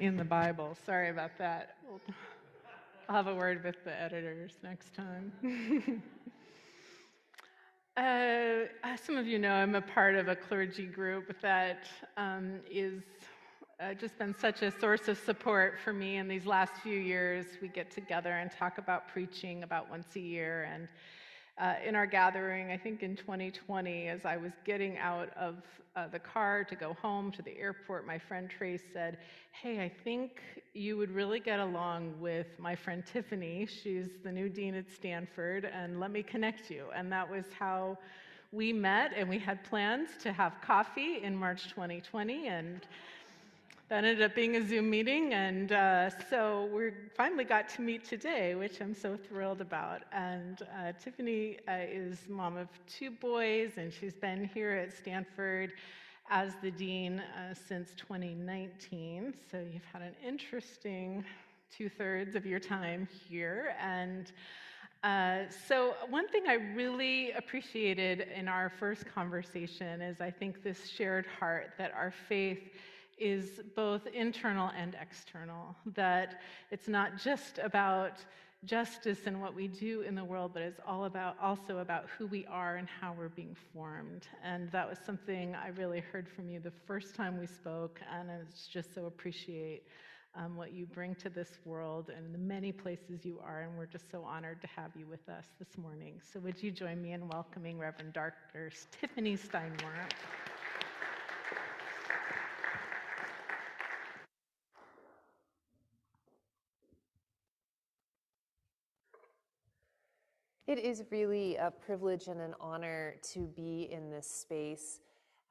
in the Bible. Sorry about that. I'll have a word with the editors next time. Uh, as some of you know, I'm a part of a clergy group that um, is uh, just been such a source of support for me in these last few years. We get together and talk about preaching about once a year. And uh, in our gathering, I think in 2020, as I was getting out of uh, the car to go home to the airport, my friend Trace said, Hey, I think you would really get along with my friend Tiffany. She's the new dean at Stanford, and let me connect you. And that was how we met, and we had plans to have coffee in March 2020. And that ended up being a Zoom meeting, and uh, so we finally got to meet today, which I'm so thrilled about. And uh, Tiffany uh, is mom of two boys, and she's been here at Stanford as the dean uh, since 2019. So you've had an interesting two thirds of your time here, and. Uh, so, one thing I really appreciated in our first conversation is I think this shared heart that our faith is both internal and external, that it's not just about justice and what we do in the world, but it's all about also about who we are and how we're being formed. And that was something I really heard from you the first time we spoke, and I just so appreciate um, what you bring to this world and the many places you are, and we're just so honored to have you with us this morning. So would you join me in welcoming Reverend Dr. Tiffany Steinwert? It is really a privilege and an honor to be in this space.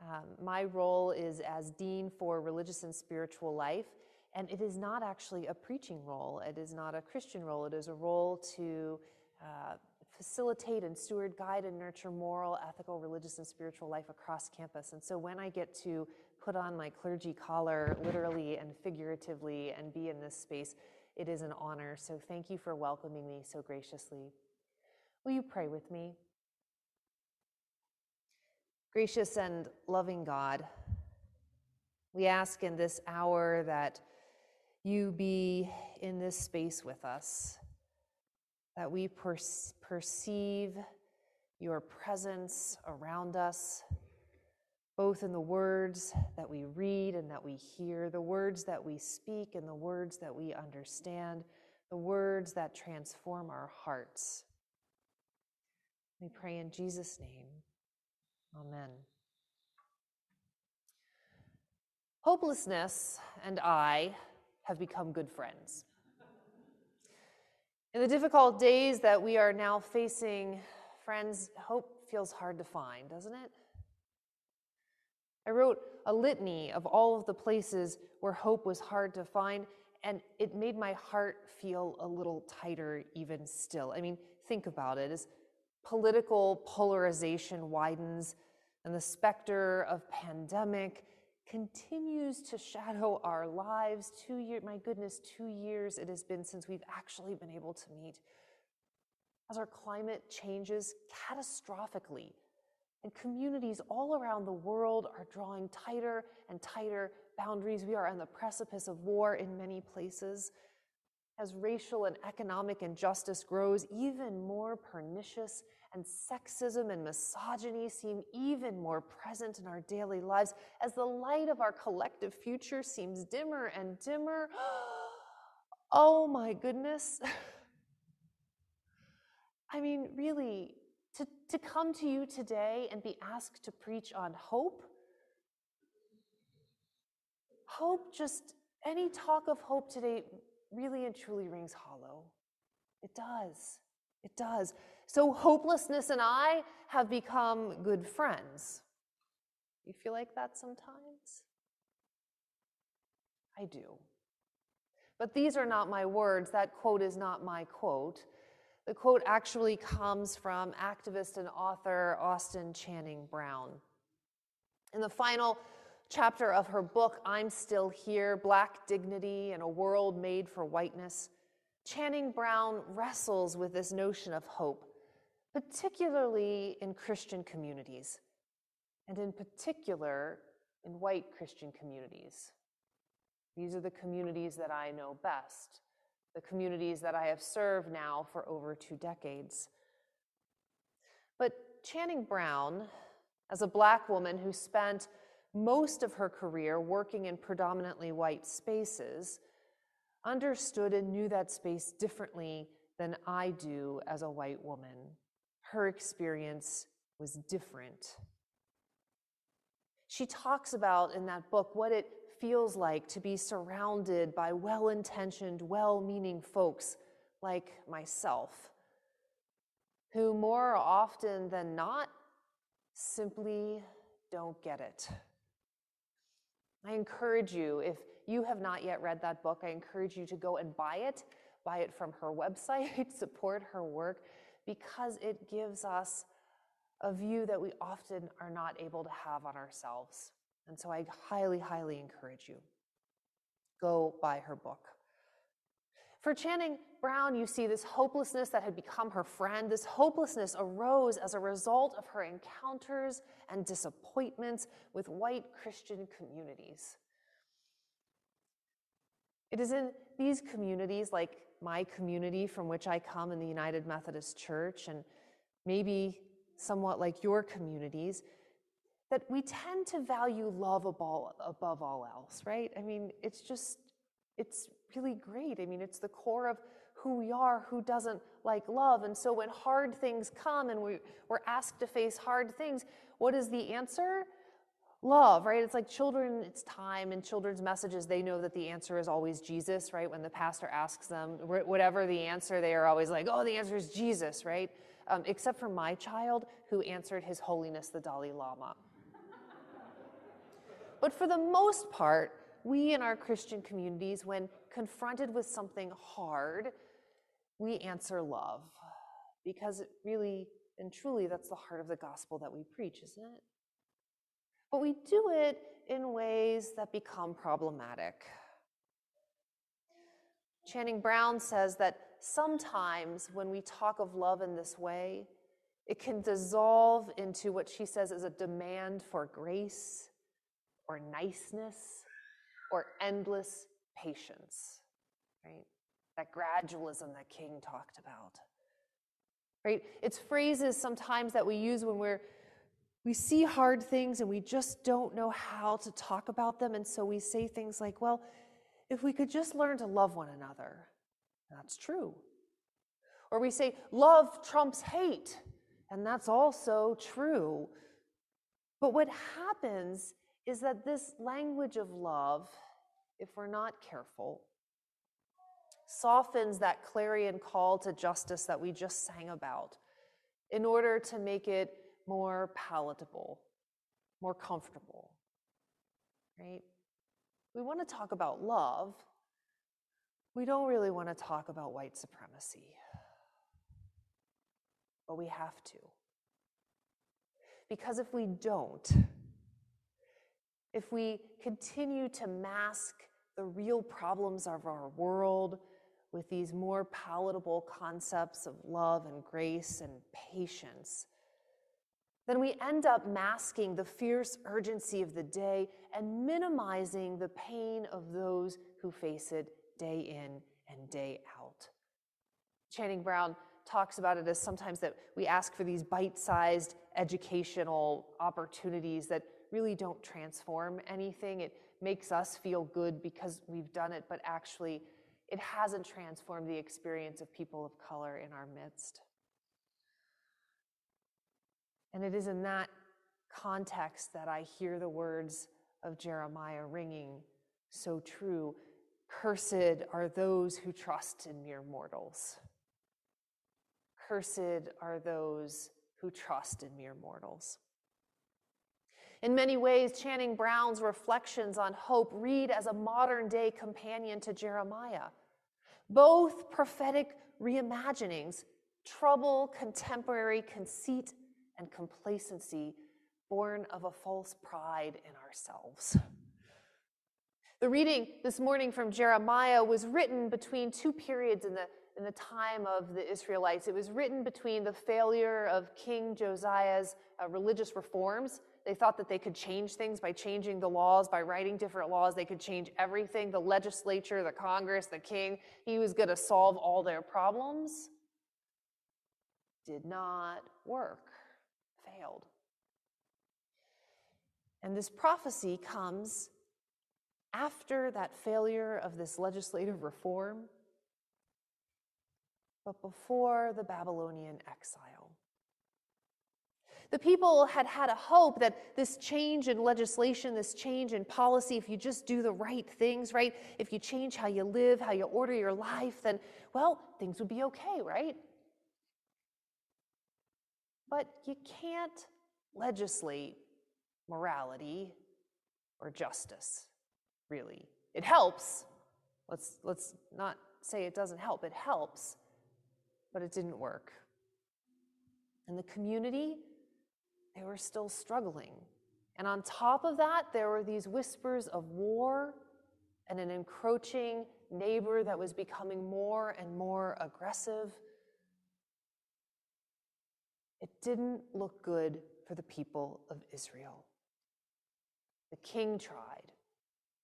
Um, my role is as Dean for Religious and Spiritual Life, and it is not actually a preaching role. It is not a Christian role. It is a role to uh, facilitate and steward, guide, and nurture moral, ethical, religious, and spiritual life across campus. And so when I get to put on my clergy collar, literally and figuratively, and be in this space, it is an honor. So thank you for welcoming me so graciously. Will you pray with me? Gracious and loving God, we ask in this hour that you be in this space with us, that we per- perceive your presence around us, both in the words that we read and that we hear, the words that we speak and the words that we understand, the words that transform our hearts. We pray in Jesus' name. Amen. Hopelessness and I have become good friends. In the difficult days that we are now facing, friends, hope feels hard to find, doesn't it? I wrote a litany of all of the places where hope was hard to find, and it made my heart feel a little tighter even still. I mean, think about it. As political polarization widens and the specter of pandemic continues to shadow our lives. Two years, my goodness, two years it has been since we've actually been able to meet. As our climate changes catastrophically, and communities all around the world are drawing tighter and tighter boundaries. We are on the precipice of war in many places. As racial and economic injustice grows, even more pernicious and sexism and misogyny seem even more present in our daily lives as the light of our collective future seems dimmer and dimmer. oh my goodness. I mean, really, to, to come to you today and be asked to preach on hope. Hope just, any talk of hope today really and truly rings hollow. It does. It does. So hopelessness and I have become good friends. You feel like that sometimes? I do. But these are not my words. That quote is not my quote. The quote actually comes from activist and author Austin Channing Brown. In the final chapter of her book, I'm Still Here Black Dignity in a World Made for Whiteness, Channing Brown wrestles with this notion of hope particularly in Christian communities, and in particular in white Christian communities. These are the communities that I know best, the communities that I have served now for over two decades. But Channing Brown, as a black woman who spent most of her career working in predominantly white spaces, understood and knew that space differently than I do as a white woman her experience was different. She talks about in that book what it feels like to be surrounded by well intentioned, well meaning folks like myself, who more often than not simply don't get it. I encourage you, if you have not yet read that book, I encourage you to go and buy it. Buy it from her website, support her work, because it gives us a view that we often are not able to have on ourselves. And so I highly, highly encourage you. Go buy her book. For Channing Brown, you see this hopelessness that had become her friend. This hopelessness arose as a result of her encounters and disappointments with white Christian communities. It is in these communities, like my community from which I come in the United Methodist Church, and maybe somewhat like your communities, that we tend to value love above, all else, right? I mean, it's just, it's really great. I mean, it's the core of who we are, who doesn't like love. And so when hard things come and we, we're asked to face hard things, what is the answer? Love, right? It's like children, it's time and children's messages, they know that the answer is always Jesus, right? When the pastor asks them, whatever the answer, they are always like, oh, the answer is Jesus, right? Um, except for my child who answered His Holiness the Dalai Lama. but for the most part, we in our Christian communities, when confronted with something hard, we answer love because it really and truly that's the heart of the gospel that we preach, isn't it? But we do it in ways that become problematic. Channing Brown says that sometimes when we talk of love in this way, it can dissolve into what she says is a demand for grace or niceness or endless patience, right? That gradualism that King talked about. Right? It's phrases sometimes that we use when we're we see hard things and we just don't know how to talk about them and so we say things like, well, if we could just learn to love one another. That's true. Or we say love trumps hate, and that's also true. But what happens is that this language of love, if we're not careful, softens that clarion call to justice that we just sang about in order to make it more palatable, more comfortable, right? We want to talk about love. We don't really want to talk about white supremacy, but we have to. Because if we don't, if we continue to mask the real problems of our world with these more palatable concepts of love and grace and patience, then we end up masking the fierce urgency of the day and minimizing the pain of those who face it day in and day out. Channing Brown talks about it as sometimes that we ask for these bite sized educational opportunities that really don't transform anything. It makes us feel good because we've done it, but actually, it hasn't transformed the experience of people of color in our midst. And it is in that context that I hear the words of Jeremiah ringing so true. Cursed are those who trust in mere mortals. Cursed are those who trust in mere mortals. In many ways, Channing Brown's reflections on hope read as a modern day companion to Jeremiah. Both prophetic reimaginings trouble contemporary conceit and complacency born of a false pride in ourselves. The reading this morning from Jeremiah was written between two periods in the, in the time of the Israelites. It was written between the failure of King Josiah's uh, religious reforms they thought that they could change things by changing the laws, by writing different laws. They could change everything the legislature, the Congress, the king. He was going to solve all their problems. Did not work, failed. And this prophecy comes after that failure of this legislative reform, but before the Babylonian exile. The people had had a hope that this change in legislation, this change in policy, if you just do the right things, right? If you change how you live, how you order your life, then, well, things would be okay, right? But you can't legislate morality or justice, really. It helps. Let's, let's not say it doesn't help. It helps, but it didn't work. And the community they were still struggling. And on top of that, there were these whispers of war and an encroaching neighbor that was becoming more and more aggressive. It didn't look good for the people of Israel. The king tried,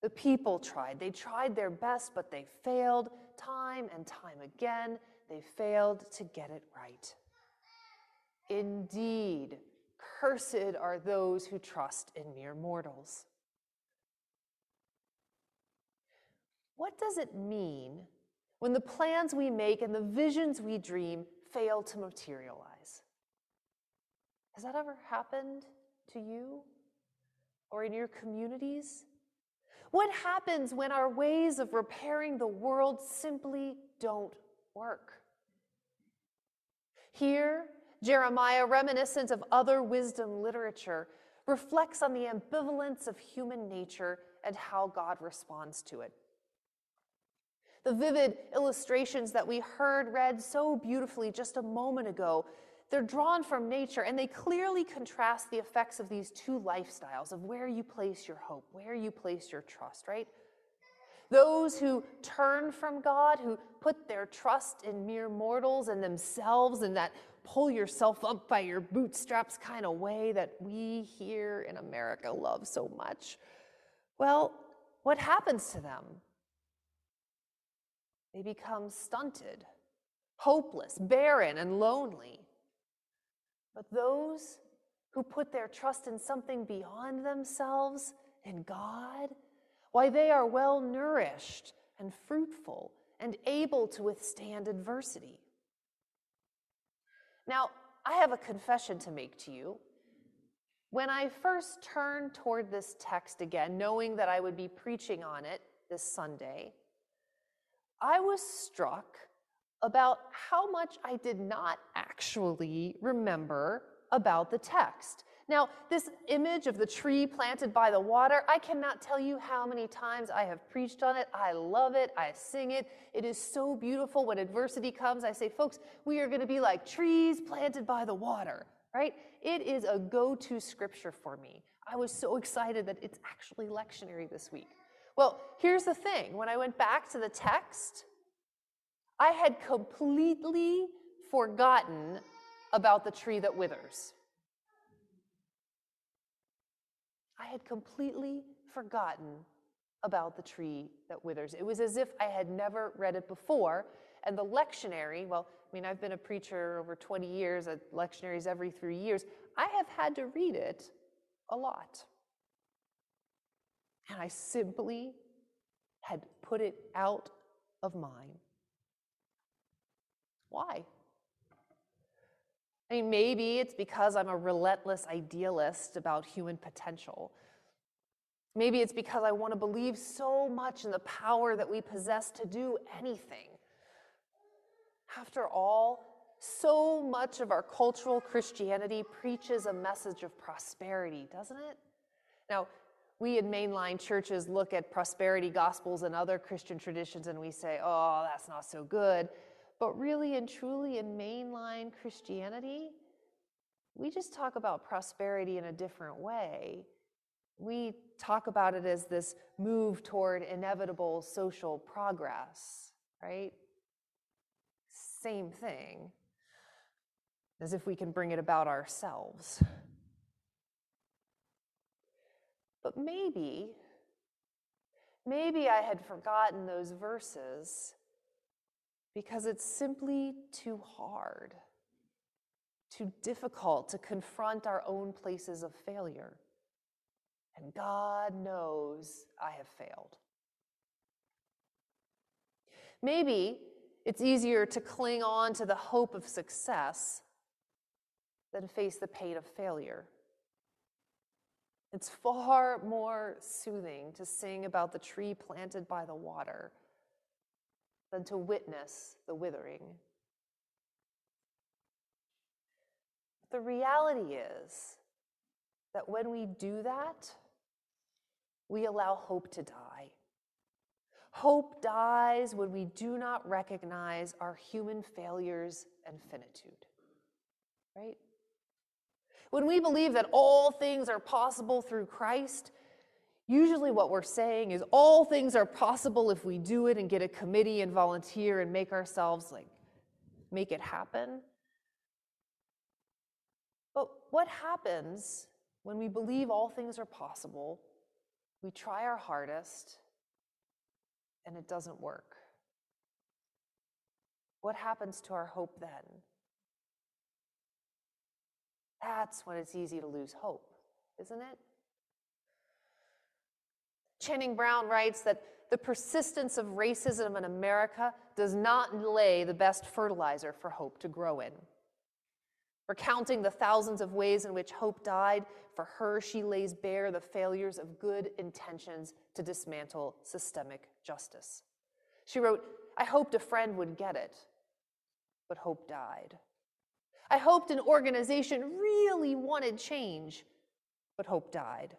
The people tried. They tried their best, but they failed time and time again. They failed to get it right. Indeed, cursed are those who trust in mere mortals. What does it mean when the plans we make and the visions we dream fail to materialize? Has that ever happened to you or in your communities? What happens when our ways of repairing the world simply don't work? Here, Jeremiah, reminiscent of other wisdom literature, reflects on the ambivalence of human nature and how God responds to it. The vivid illustrations that we heard read so beautifully just a moment ago, they're drawn from nature and they clearly contrast the effects of these two lifestyles of where you place your hope, where you place your trust, right? Those who turn from God, who put their trust in mere mortals and themselves in that pull yourself up by your bootstraps kind of way that we here in America love so much. Well, what happens to them? They become stunted, hopeless, barren, and lonely. But those who put their trust in something beyond themselves, in God, why they are well nourished and fruitful and able to withstand adversity. Now, I have a confession to make to you. When I first turned toward this text again, knowing that I would be preaching on it this Sunday, I was struck about how much I did not actually remember about the text. Now, this image of the tree planted by the water, I cannot tell you how many times I have preached on it. I love it. I sing it. It is so beautiful. When adversity comes, I say, folks, we are going to be like trees planted by the water, right? It is a go to scripture for me. I was so excited that it's actually lectionary this week. Well, here's the thing when I went back to the text, I had completely forgotten about the tree that withers. I had completely forgotten about the tree that withers. It was as if I had never read it before. And the lectionary, well, I mean, I've been a preacher over 20 years, at lectionaries every three years. I have had to read it a lot. And I simply had put it out of mind. Why? I mean, maybe it's because I'm a relentless idealist about human potential. Maybe it's because I want to believe so much in the power that we possess to do anything. After all, so much of our cultural Christianity preaches a message of prosperity, doesn't it? Now, we in mainline churches look at prosperity gospels and other Christian traditions and we say, oh, that's not so good. But really and truly, in mainline Christianity, we just talk about prosperity in a different way. We talk about it as this move toward inevitable social progress, right? Same thing, as if we can bring it about ourselves. But maybe, maybe I had forgotten those verses because it's simply too hard, too difficult to confront our own places of failure. And God knows I have failed. Maybe it's easier to cling on to the hope of success than face the pain of failure. It's far more soothing to sing about the tree planted by the water than to witness the withering. The reality is that when we do that, we allow hope to die. Hope dies when we do not recognize our human failures and finitude, right? When we believe that all things are possible through Christ, usually what we're saying is all things are possible if we do it and get a committee and volunteer and make ourselves like make it happen. But what happens when we believe all things are possible We try our hardest and it doesn't work. What happens to our hope then? That's when it's easy to lose hope, isn't it? Channing Brown writes that the persistence of racism in America does not lay the best fertilizer for hope to grow in. Recounting the thousands of ways in which hope died, for her, she lays bare the failures of good intentions to dismantle systemic justice. She wrote, I hoped a friend would get it, but hope died. I hoped an organization really wanted change, but hope died.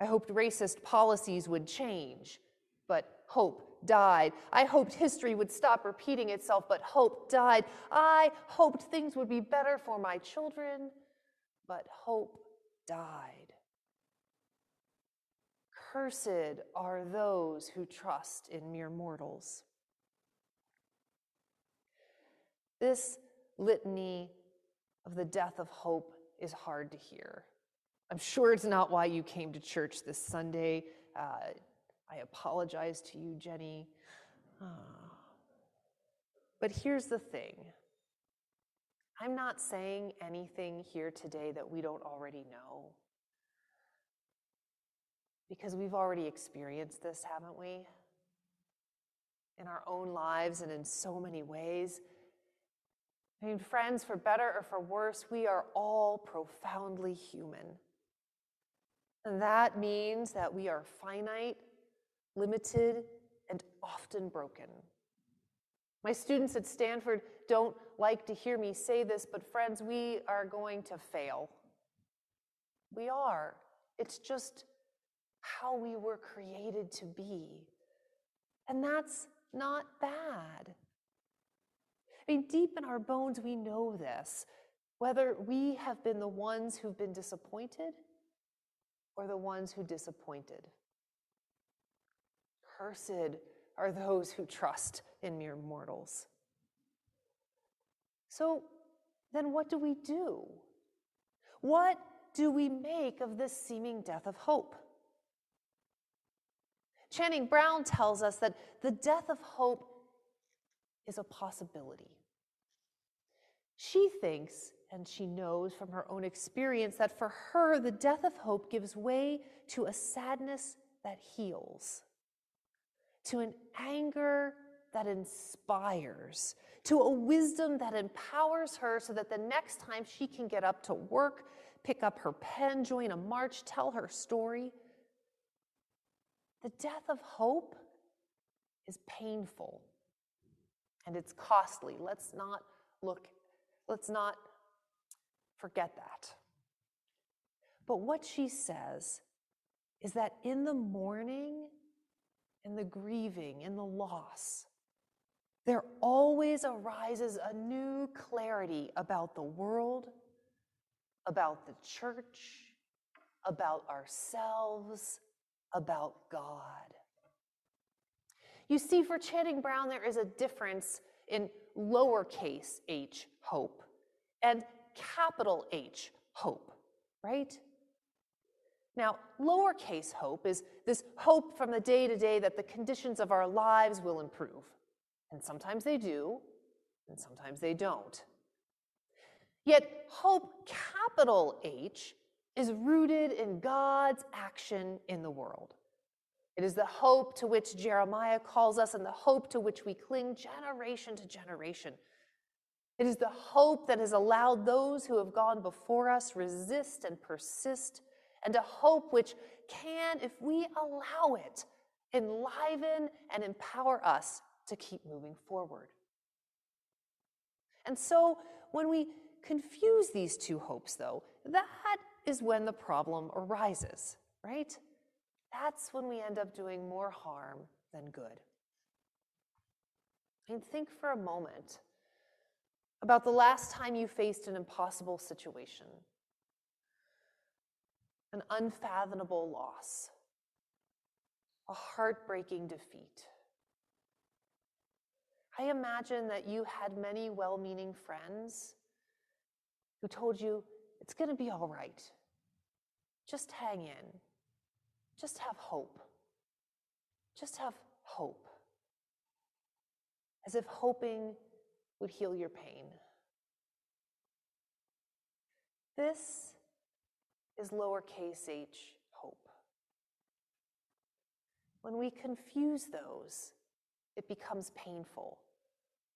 I hoped racist policies would change, but hope died. I hoped history would stop repeating itself, but hope died. I hoped things would be better for my children, but hope died. Cursed are those who trust in mere mortals. This litany of the death of hope is hard to hear. I'm sure it's not why you came to church this Sunday. Uh, I apologize to you, Jenny. Uh, but here's the thing I'm not saying anything here today that we don't already know. Because we've already experienced this, haven't we? In our own lives and in so many ways. I mean, friends, for better or for worse, we are all profoundly human. That means that we are finite, limited, and often broken. My students at Stanford don't like to hear me say this, but friends, we are going to fail. We are. It's just how we were created to be. And that's not bad. I mean, deep in our bones, we know this, whether we have been the ones who've been disappointed or the ones who disappointed. Cursed are those who trust in mere mortals. So then, what do we do? What do we make of this seeming death of hope? Channing Brown tells us that the death of hope is a possibility. She thinks, and she knows from her own experience, that for her, the death of hope gives way to a sadness that heals, to an anger that inspires, to a wisdom that empowers her so that the next time she can get up to work, pick up her pen, join a march, tell her story. The death of hope is painful and it's costly. Let's not look, let's not forget that. But what she says is that in the mourning, in the grieving, in the loss, there always arises a new clarity about the world, about the church, about ourselves, about God. You see, for Channing Brown, there is a difference in lowercase h hope and capital H hope, right? Now, lowercase hope is this hope from the day to day that the conditions of our lives will improve. And sometimes they do, and sometimes they don't. Yet, hope, capital H, is rooted in God's action in the world. It is the hope to which Jeremiah calls us and the hope to which we cling generation to generation. It is the hope that has allowed those who have gone before us resist and persist, and a hope which can, if we allow it, enliven and empower us to keep moving forward. And so, when we confuse these two hopes, though, that is when the problem arises, right? That's when we end up doing more harm than good. I mean, think for a moment about the last time you faced an impossible situation, an unfathomable loss, a heartbreaking defeat. I imagine that you had many well meaning friends who told you it's going to be all right. Just hang in. just have hope. Just have hope. As if hoping would heal your pain. This is lowercase h hope. When we confuse those, it becomes painful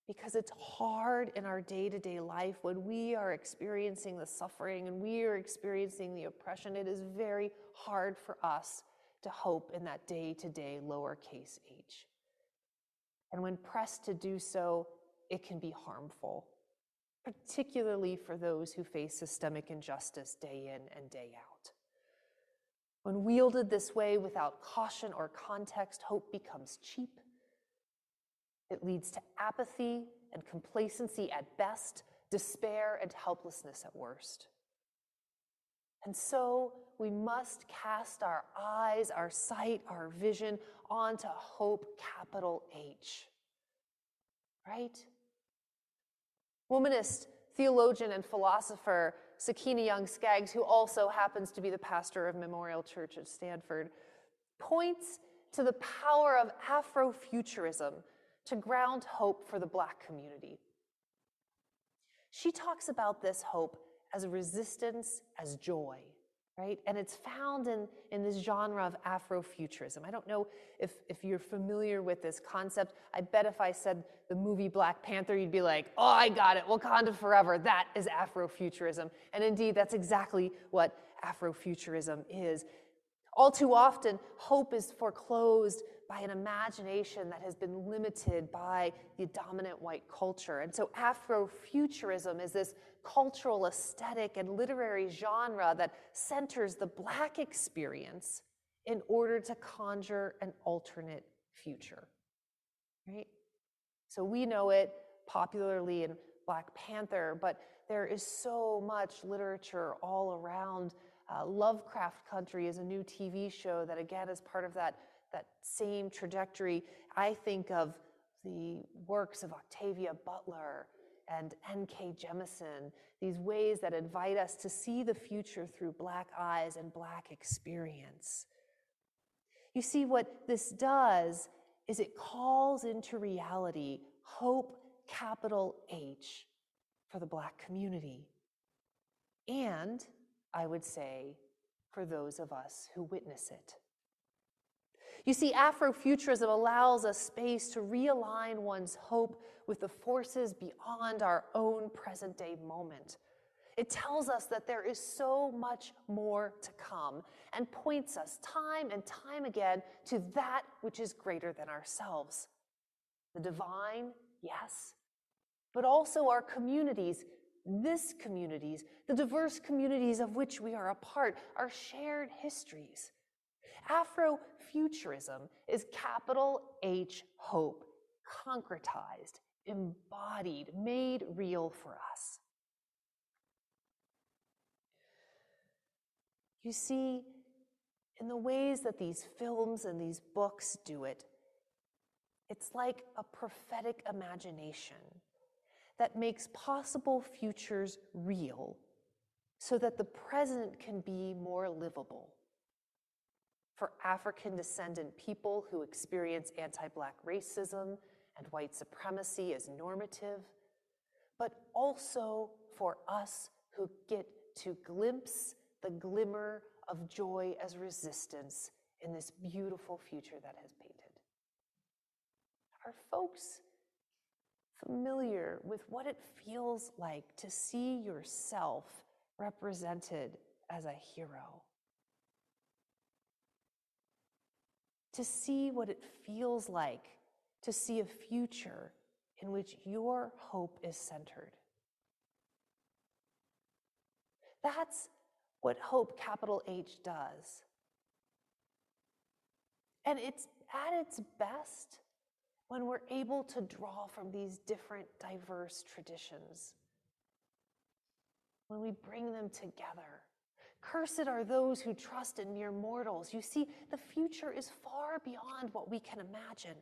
because it's hard in our day to day life when we are experiencing the suffering and we are experiencing the oppression. It is very hard for us to hope in that day to day lowercase h. And when pressed to do so, it can be harmful, particularly for those who face systemic injustice day in and day out. When wielded this way without caution or context, hope becomes cheap. It leads to apathy and complacency at best, despair and helplessness at worst. And so we must cast our eyes, our sight, our vision onto hope, capital H. Right? Womanist, theologian, and philosopher Sakena Young Scaggs, who also happens to be the pastor of Memorial Church at Stanford, points to the power of Afrofuturism to ground hope for the Black community. She talks about this hope as resistance, as joy, right? And it's found in, in this genre of Afrofuturism. I don't know if, if you're familiar with this concept. I bet if I said the movie Black Panther, you'd be like, oh, I got it, Wakanda forever. That is Afrofuturism. And indeed, that's exactly what Afrofuturism is. All too often, hope is foreclosed by an imagination that has been limited by the dominant white culture. And so Afrofuturism is this cultural, aesthetic, and literary genre that centers the Black experience in order to conjure an alternate future. Right? So we know it popularly in Black Panther, but there is so much literature all around. Uh, Lovecraft Country is a new TV show that, again, is part of that that same trajectory, I think of the works of Octavia Butler and N.K. Jemisin, these ways that invite us to see the future through Black eyes and Black experience. You see, what this does is it calls into reality hope, capital H, for the Black community. And I would say, for those of us who witness it. You see, Afrofuturism allows us space to realign one's hope with the forces beyond our own present day moment. It tells us that there is so much more to come and points us time and time again to that which is greater than ourselves. The divine, yes, but also our communities, this communities, the diverse communities of which we are a part, our shared histories. Afrofuturism is capital H hope, concretized, embodied, made real for us. You see, in the ways that these films and these books do it, it's like a prophetic imagination that makes possible futures real so that the present can be more livable for African descendant people who experience anti Black racism and white supremacy as normative, but also for us who get to glimpse the glimmer of joy as resistance in this beautiful future that has painted. Are folks familiar with what it feels like to see yourself represented as a hero? To see what it feels like to see a future in which your hope is centered. That's what hope, capital H, does. And it's at its best when we're able to draw from these different, diverse traditions, when we bring them together Cursed are those who trust in mere mortals. You see, the future is far beyond what we can imagine.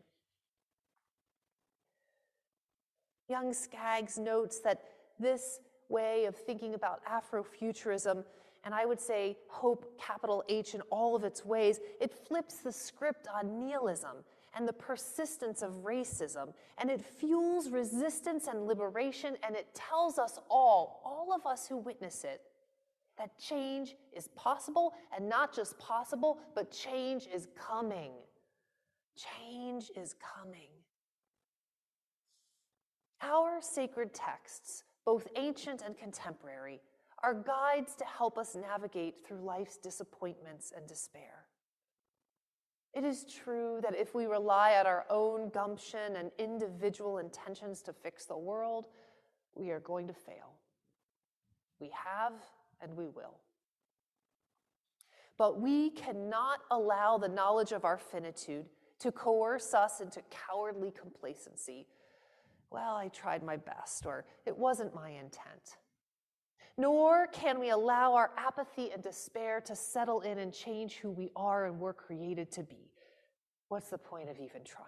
Young Scaggs notes that this way of thinking about Afrofuturism and I would say hope, capital H, in all of its ways, it flips the script on nihilism and the persistence of racism, and it fuels resistance and liberation, and it tells us all, all of us who witness it, that change is possible, and not just possible, but change is coming. Change is coming. Our sacred texts, both ancient and contemporary, are guides to help us navigate through life's disappointments and despair. It is true that if we rely on our own gumption and individual intentions to fix the world, we are going to fail. We have and we will. But we cannot allow the knowledge of our finitude to coerce us into cowardly complacency. Well, I tried my best, or it wasn't my intent. Nor can we allow our apathy and despair to settle in and change who we are and were created to be. What's the point of even trying?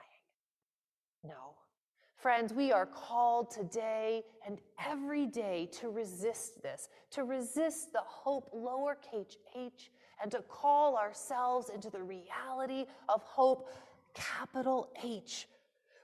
No. Friends, we are called today and every day to resist this, to resist the hope, lowercase h, and to call ourselves into the reality of hope, capital H,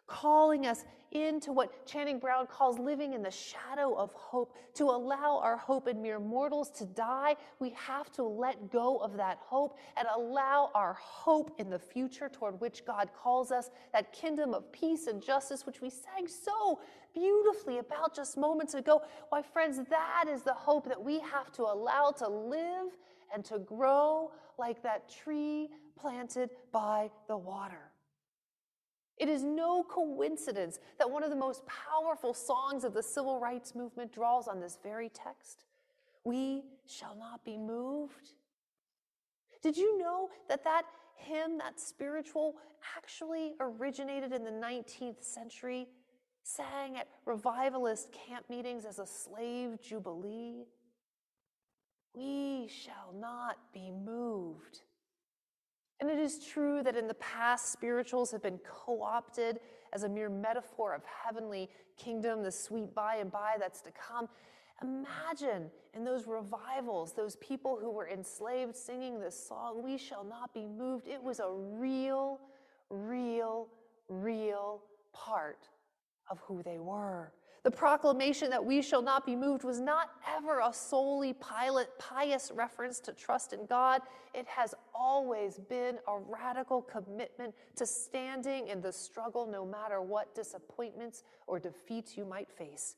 calling us into what Channing Brown calls living in the shadow of hope. To allow our hope in mere mortals to die, we have to let go of that hope and allow our hope in the future toward which God calls us, that kingdom of peace and justice, which we sang so beautifully about just moments ago. Why, friends, that is the hope that we have to allow to live and to grow like that tree planted by the water. It is no coincidence that one of the most powerful songs of the civil rights movement draws on this very text. We shall not be moved. Did you know that that hymn, that spiritual, actually originated in the 19th century, sang at revivalist camp meetings as a slave jubilee? We shall not be moved. And it is true that in the past, spirituals have been co opted as a mere metaphor of heavenly kingdom, the sweet by and by that's to come. Imagine in those revivals, those people who were enslaved singing this song, We Shall Not Be Moved. It was a real, real, real part of who they were. The proclamation that we shall not be moved was not ever a solely pious reference to trust in God. It has always been a radical commitment to standing in the struggle no matter what disappointments or defeats you might face.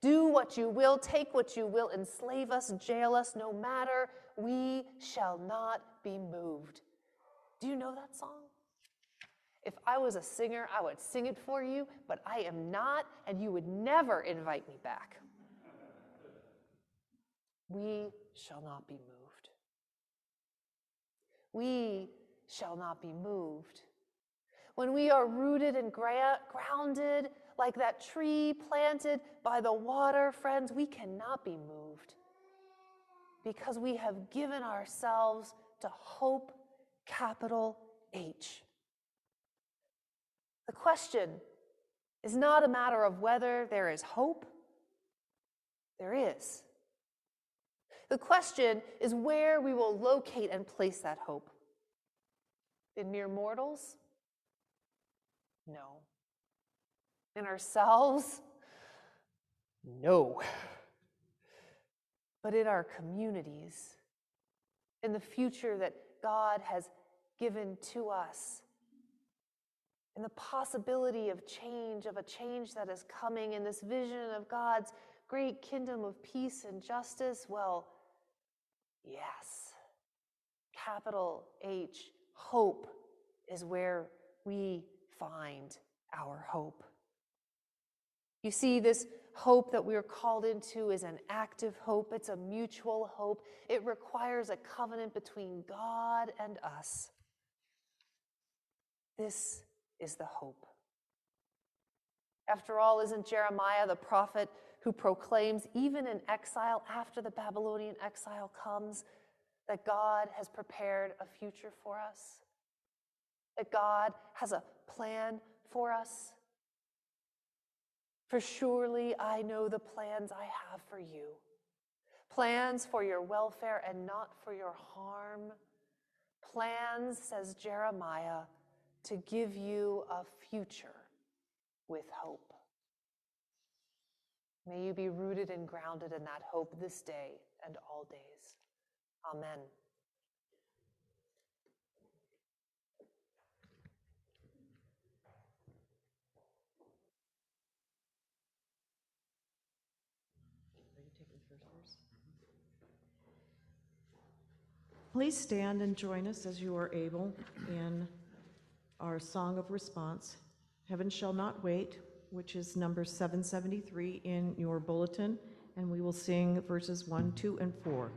Do what you will, take what you will, enslave us, jail us, no matter, we shall not be moved. Do you know that song? If I was a singer, I would sing it for you, but I am not, and you would never invite me back. We shall not be moved. We shall not be moved. When we are rooted and gra- grounded like that tree planted by the water, friends, we cannot be moved because we have given ourselves to hope, capital H. The question is not a matter of whether there is hope, there is. The question is where we will locate and place that hope. In mere mortals? No. In ourselves? No. But in our communities, in the future that God has given to us and the possibility of change, of a change that is coming, in this vision of God's great kingdom of peace and justice? Well, yes. Capital H, hope is where we find our hope. You see, this hope that we are called into is an active hope, it's a mutual hope. It requires a covenant between God and us. This is the hope. After all, isn't Jeremiah the prophet who proclaims, even in exile, after the Babylonian exile comes, that God has prepared a future for us? That God has a plan for us? For surely I know the plans I have for you plans for your welfare and not for your harm. Plans, says Jeremiah, to give you a future with hope. May you be rooted and grounded in that hope this day and all days. Amen. Please stand and join us as you are able in our song of response, Heaven Shall Not Wait, which is number 773 in your bulletin, and we will sing verses 1, 2, and 4.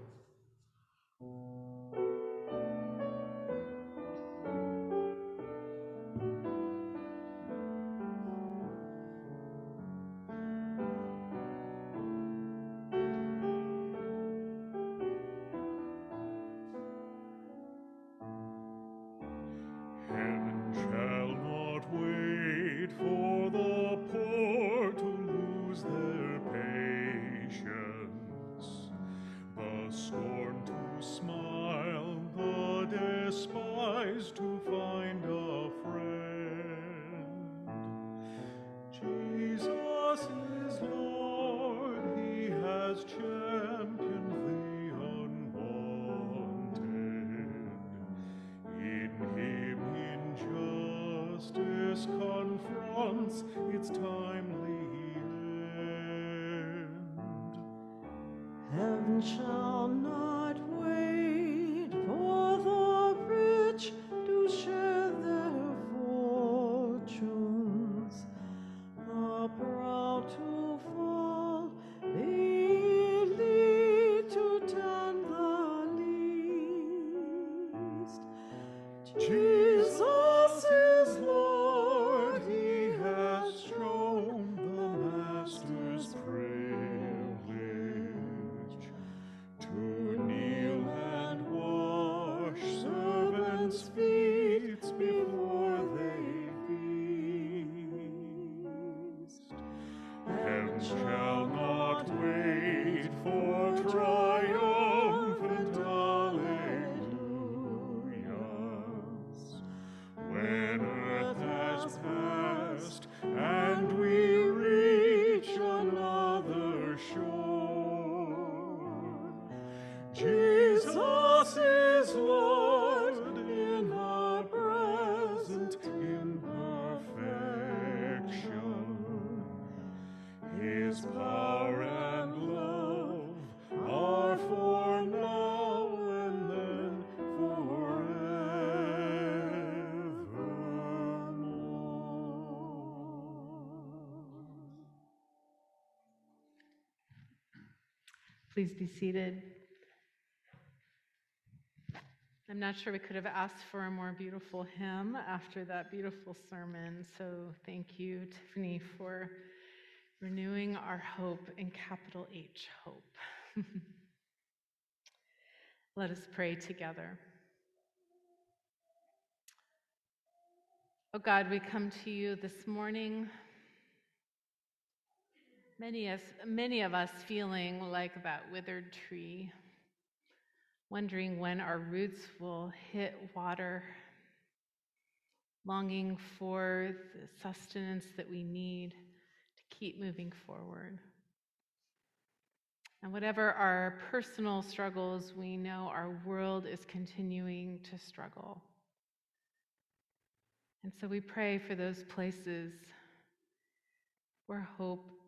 Please be seated. I'm not sure we could have asked for a more beautiful hymn after that beautiful sermon. So thank you, Tiffany, for renewing our hope in capital H hope. Let us pray together. Oh God, we come to you this morning. Many, us, many of us feeling like that withered tree, wondering when our roots will hit water, longing for the sustenance that we need to keep moving forward. And whatever our personal struggles, we know our world is continuing to struggle. And so we pray for those places where hope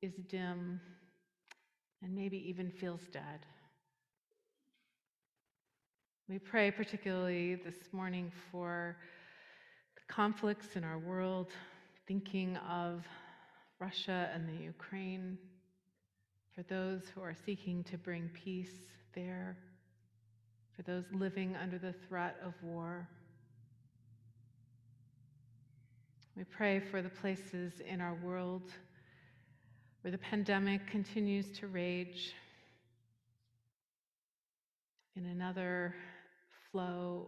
is dim and maybe even feels dead. We pray particularly this morning for the conflicts in our world, thinking of Russia and the Ukraine, for those who are seeking to bring peace there, for those living under the threat of war. We pray for the places in our world where the pandemic continues to rage in another flow.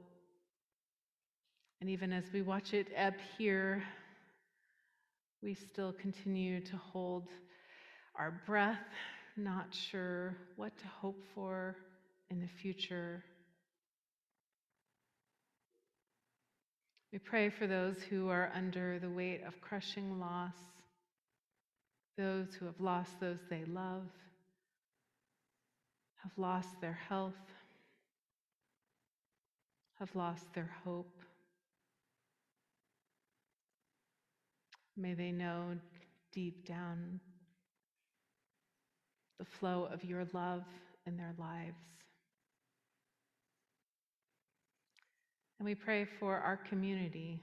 And even as we watch it ebb here, we still continue to hold our breath, not sure what to hope for in the future. We pray for those who are under the weight of crushing loss, those who have lost those they love, have lost their health, have lost their hope. May they know deep down the flow of your love in their lives. And we pray for our community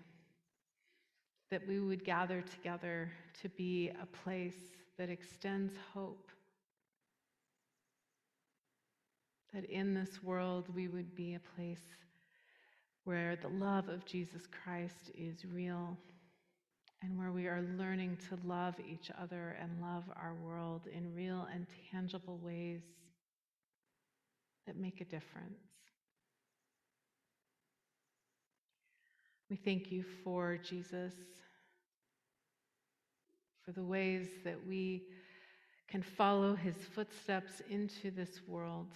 that we would gather together to be a place that extends hope. That in this world we would be a place where the love of Jesus Christ is real and where we are learning to love each other and love our world in real and tangible ways that make a difference. We thank you for Jesus, for the ways that we can follow his footsteps into this world.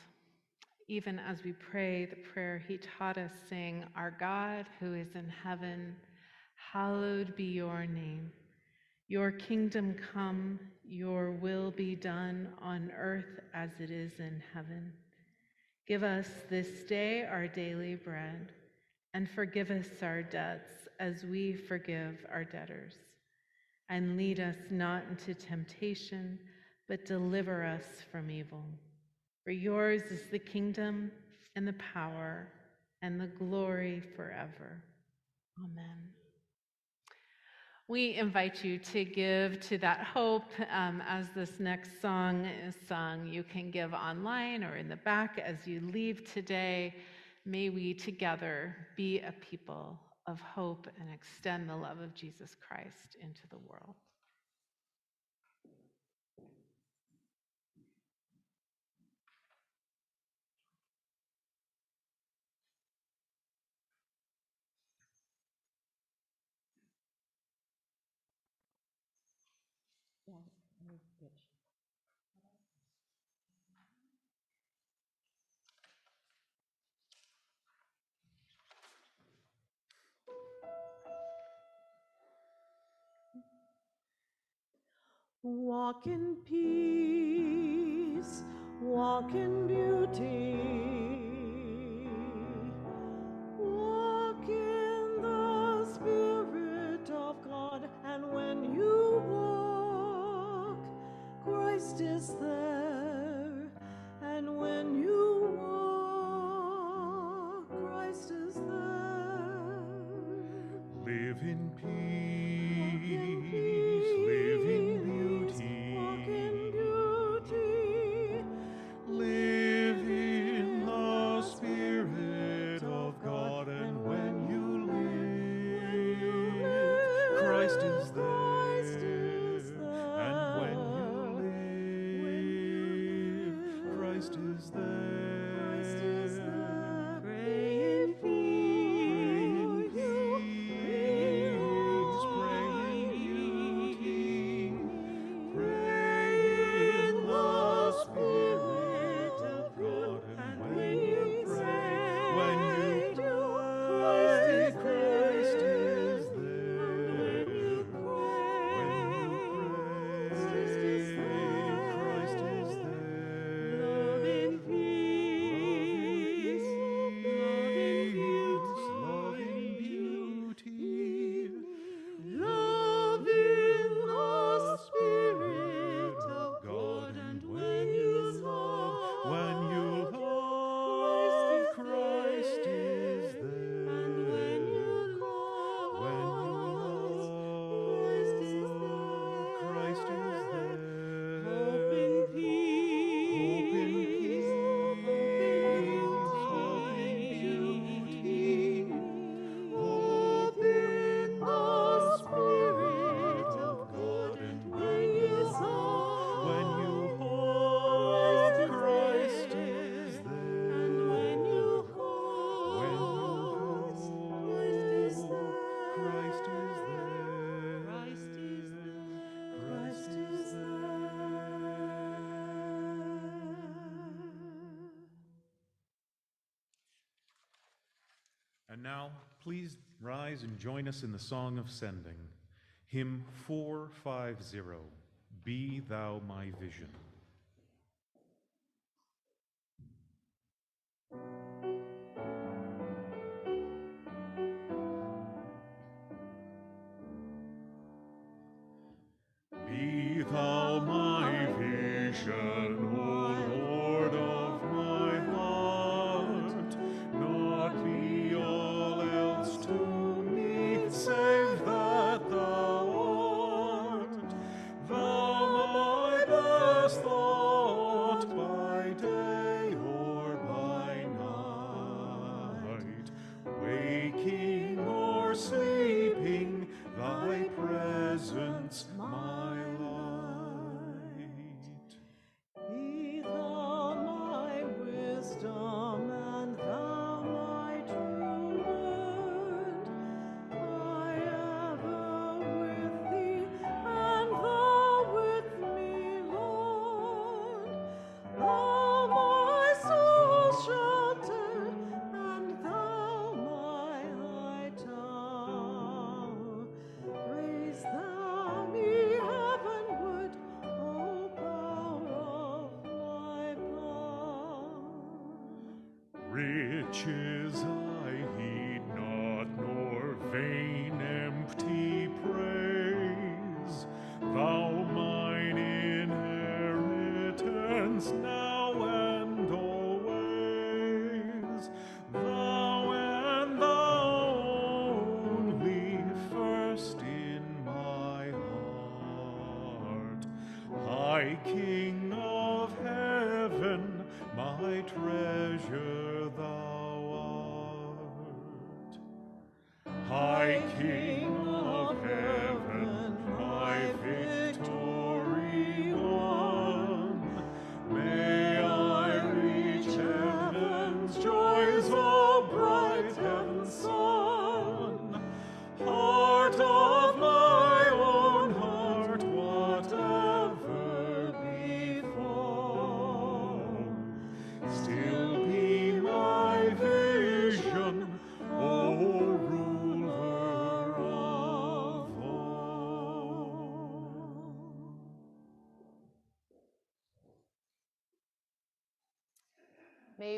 Even as we pray the prayer he taught us, saying, Our God who is in heaven, hallowed be your name. Your kingdom come, your will be done on earth as it is in heaven. Give us this day our daily bread and forgive us our debts as we forgive our debtors. And lead us not into temptation, but deliver us from evil. For yours is the kingdom and the power and the glory forever. Amen. We invite you to give to that hope um, as this next song is sung. You can give online or in the back as you leave today. May we together be a people of hope and extend the love of Jesus Christ into the world. Walk in peace, walk in beauty. Walk in rise and join us in the Song of Sending. Hymn 450 Be Thou My Vision.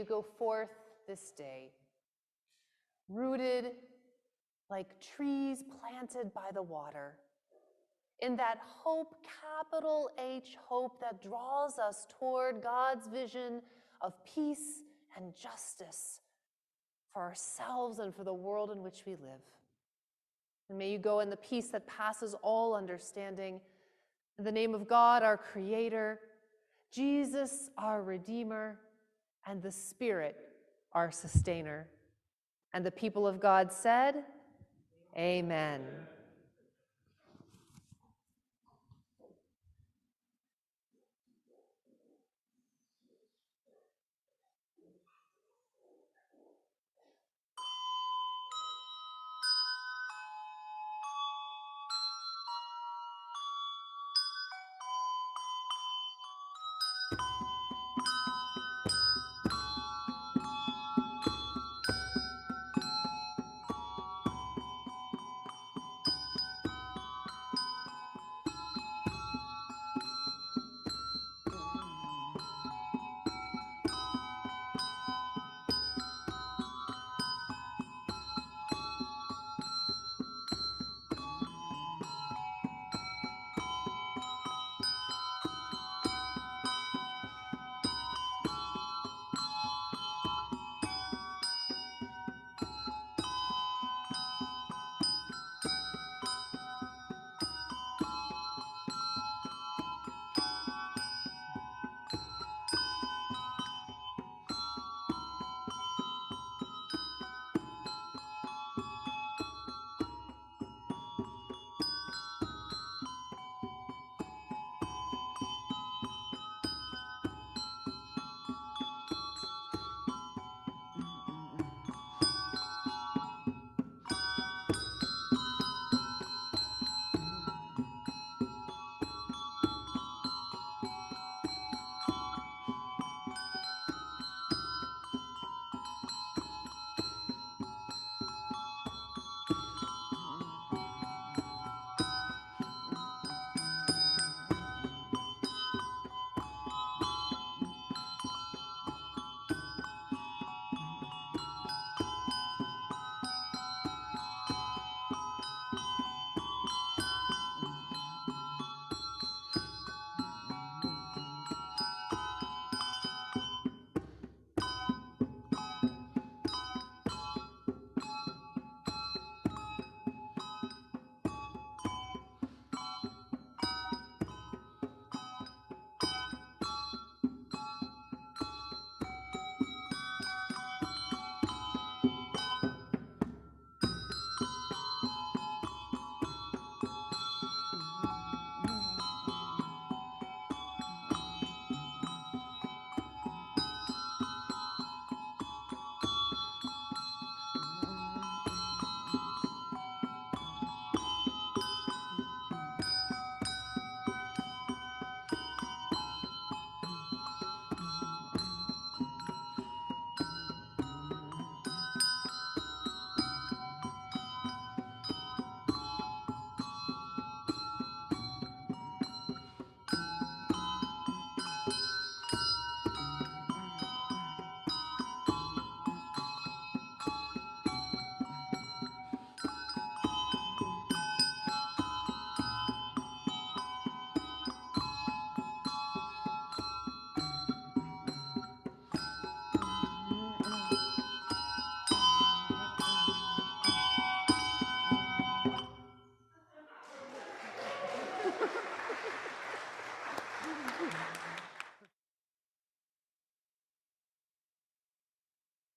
You go forth this day, rooted like trees planted by the water, in that hope, capital H, hope that draws us toward God's vision of peace and justice for ourselves and for the world in which we live. And may you go in the peace that passes all understanding. In the name of God, our Creator, Jesus, our Redeemer, and the Spirit, our Sustainer. And the people of God said, Amen.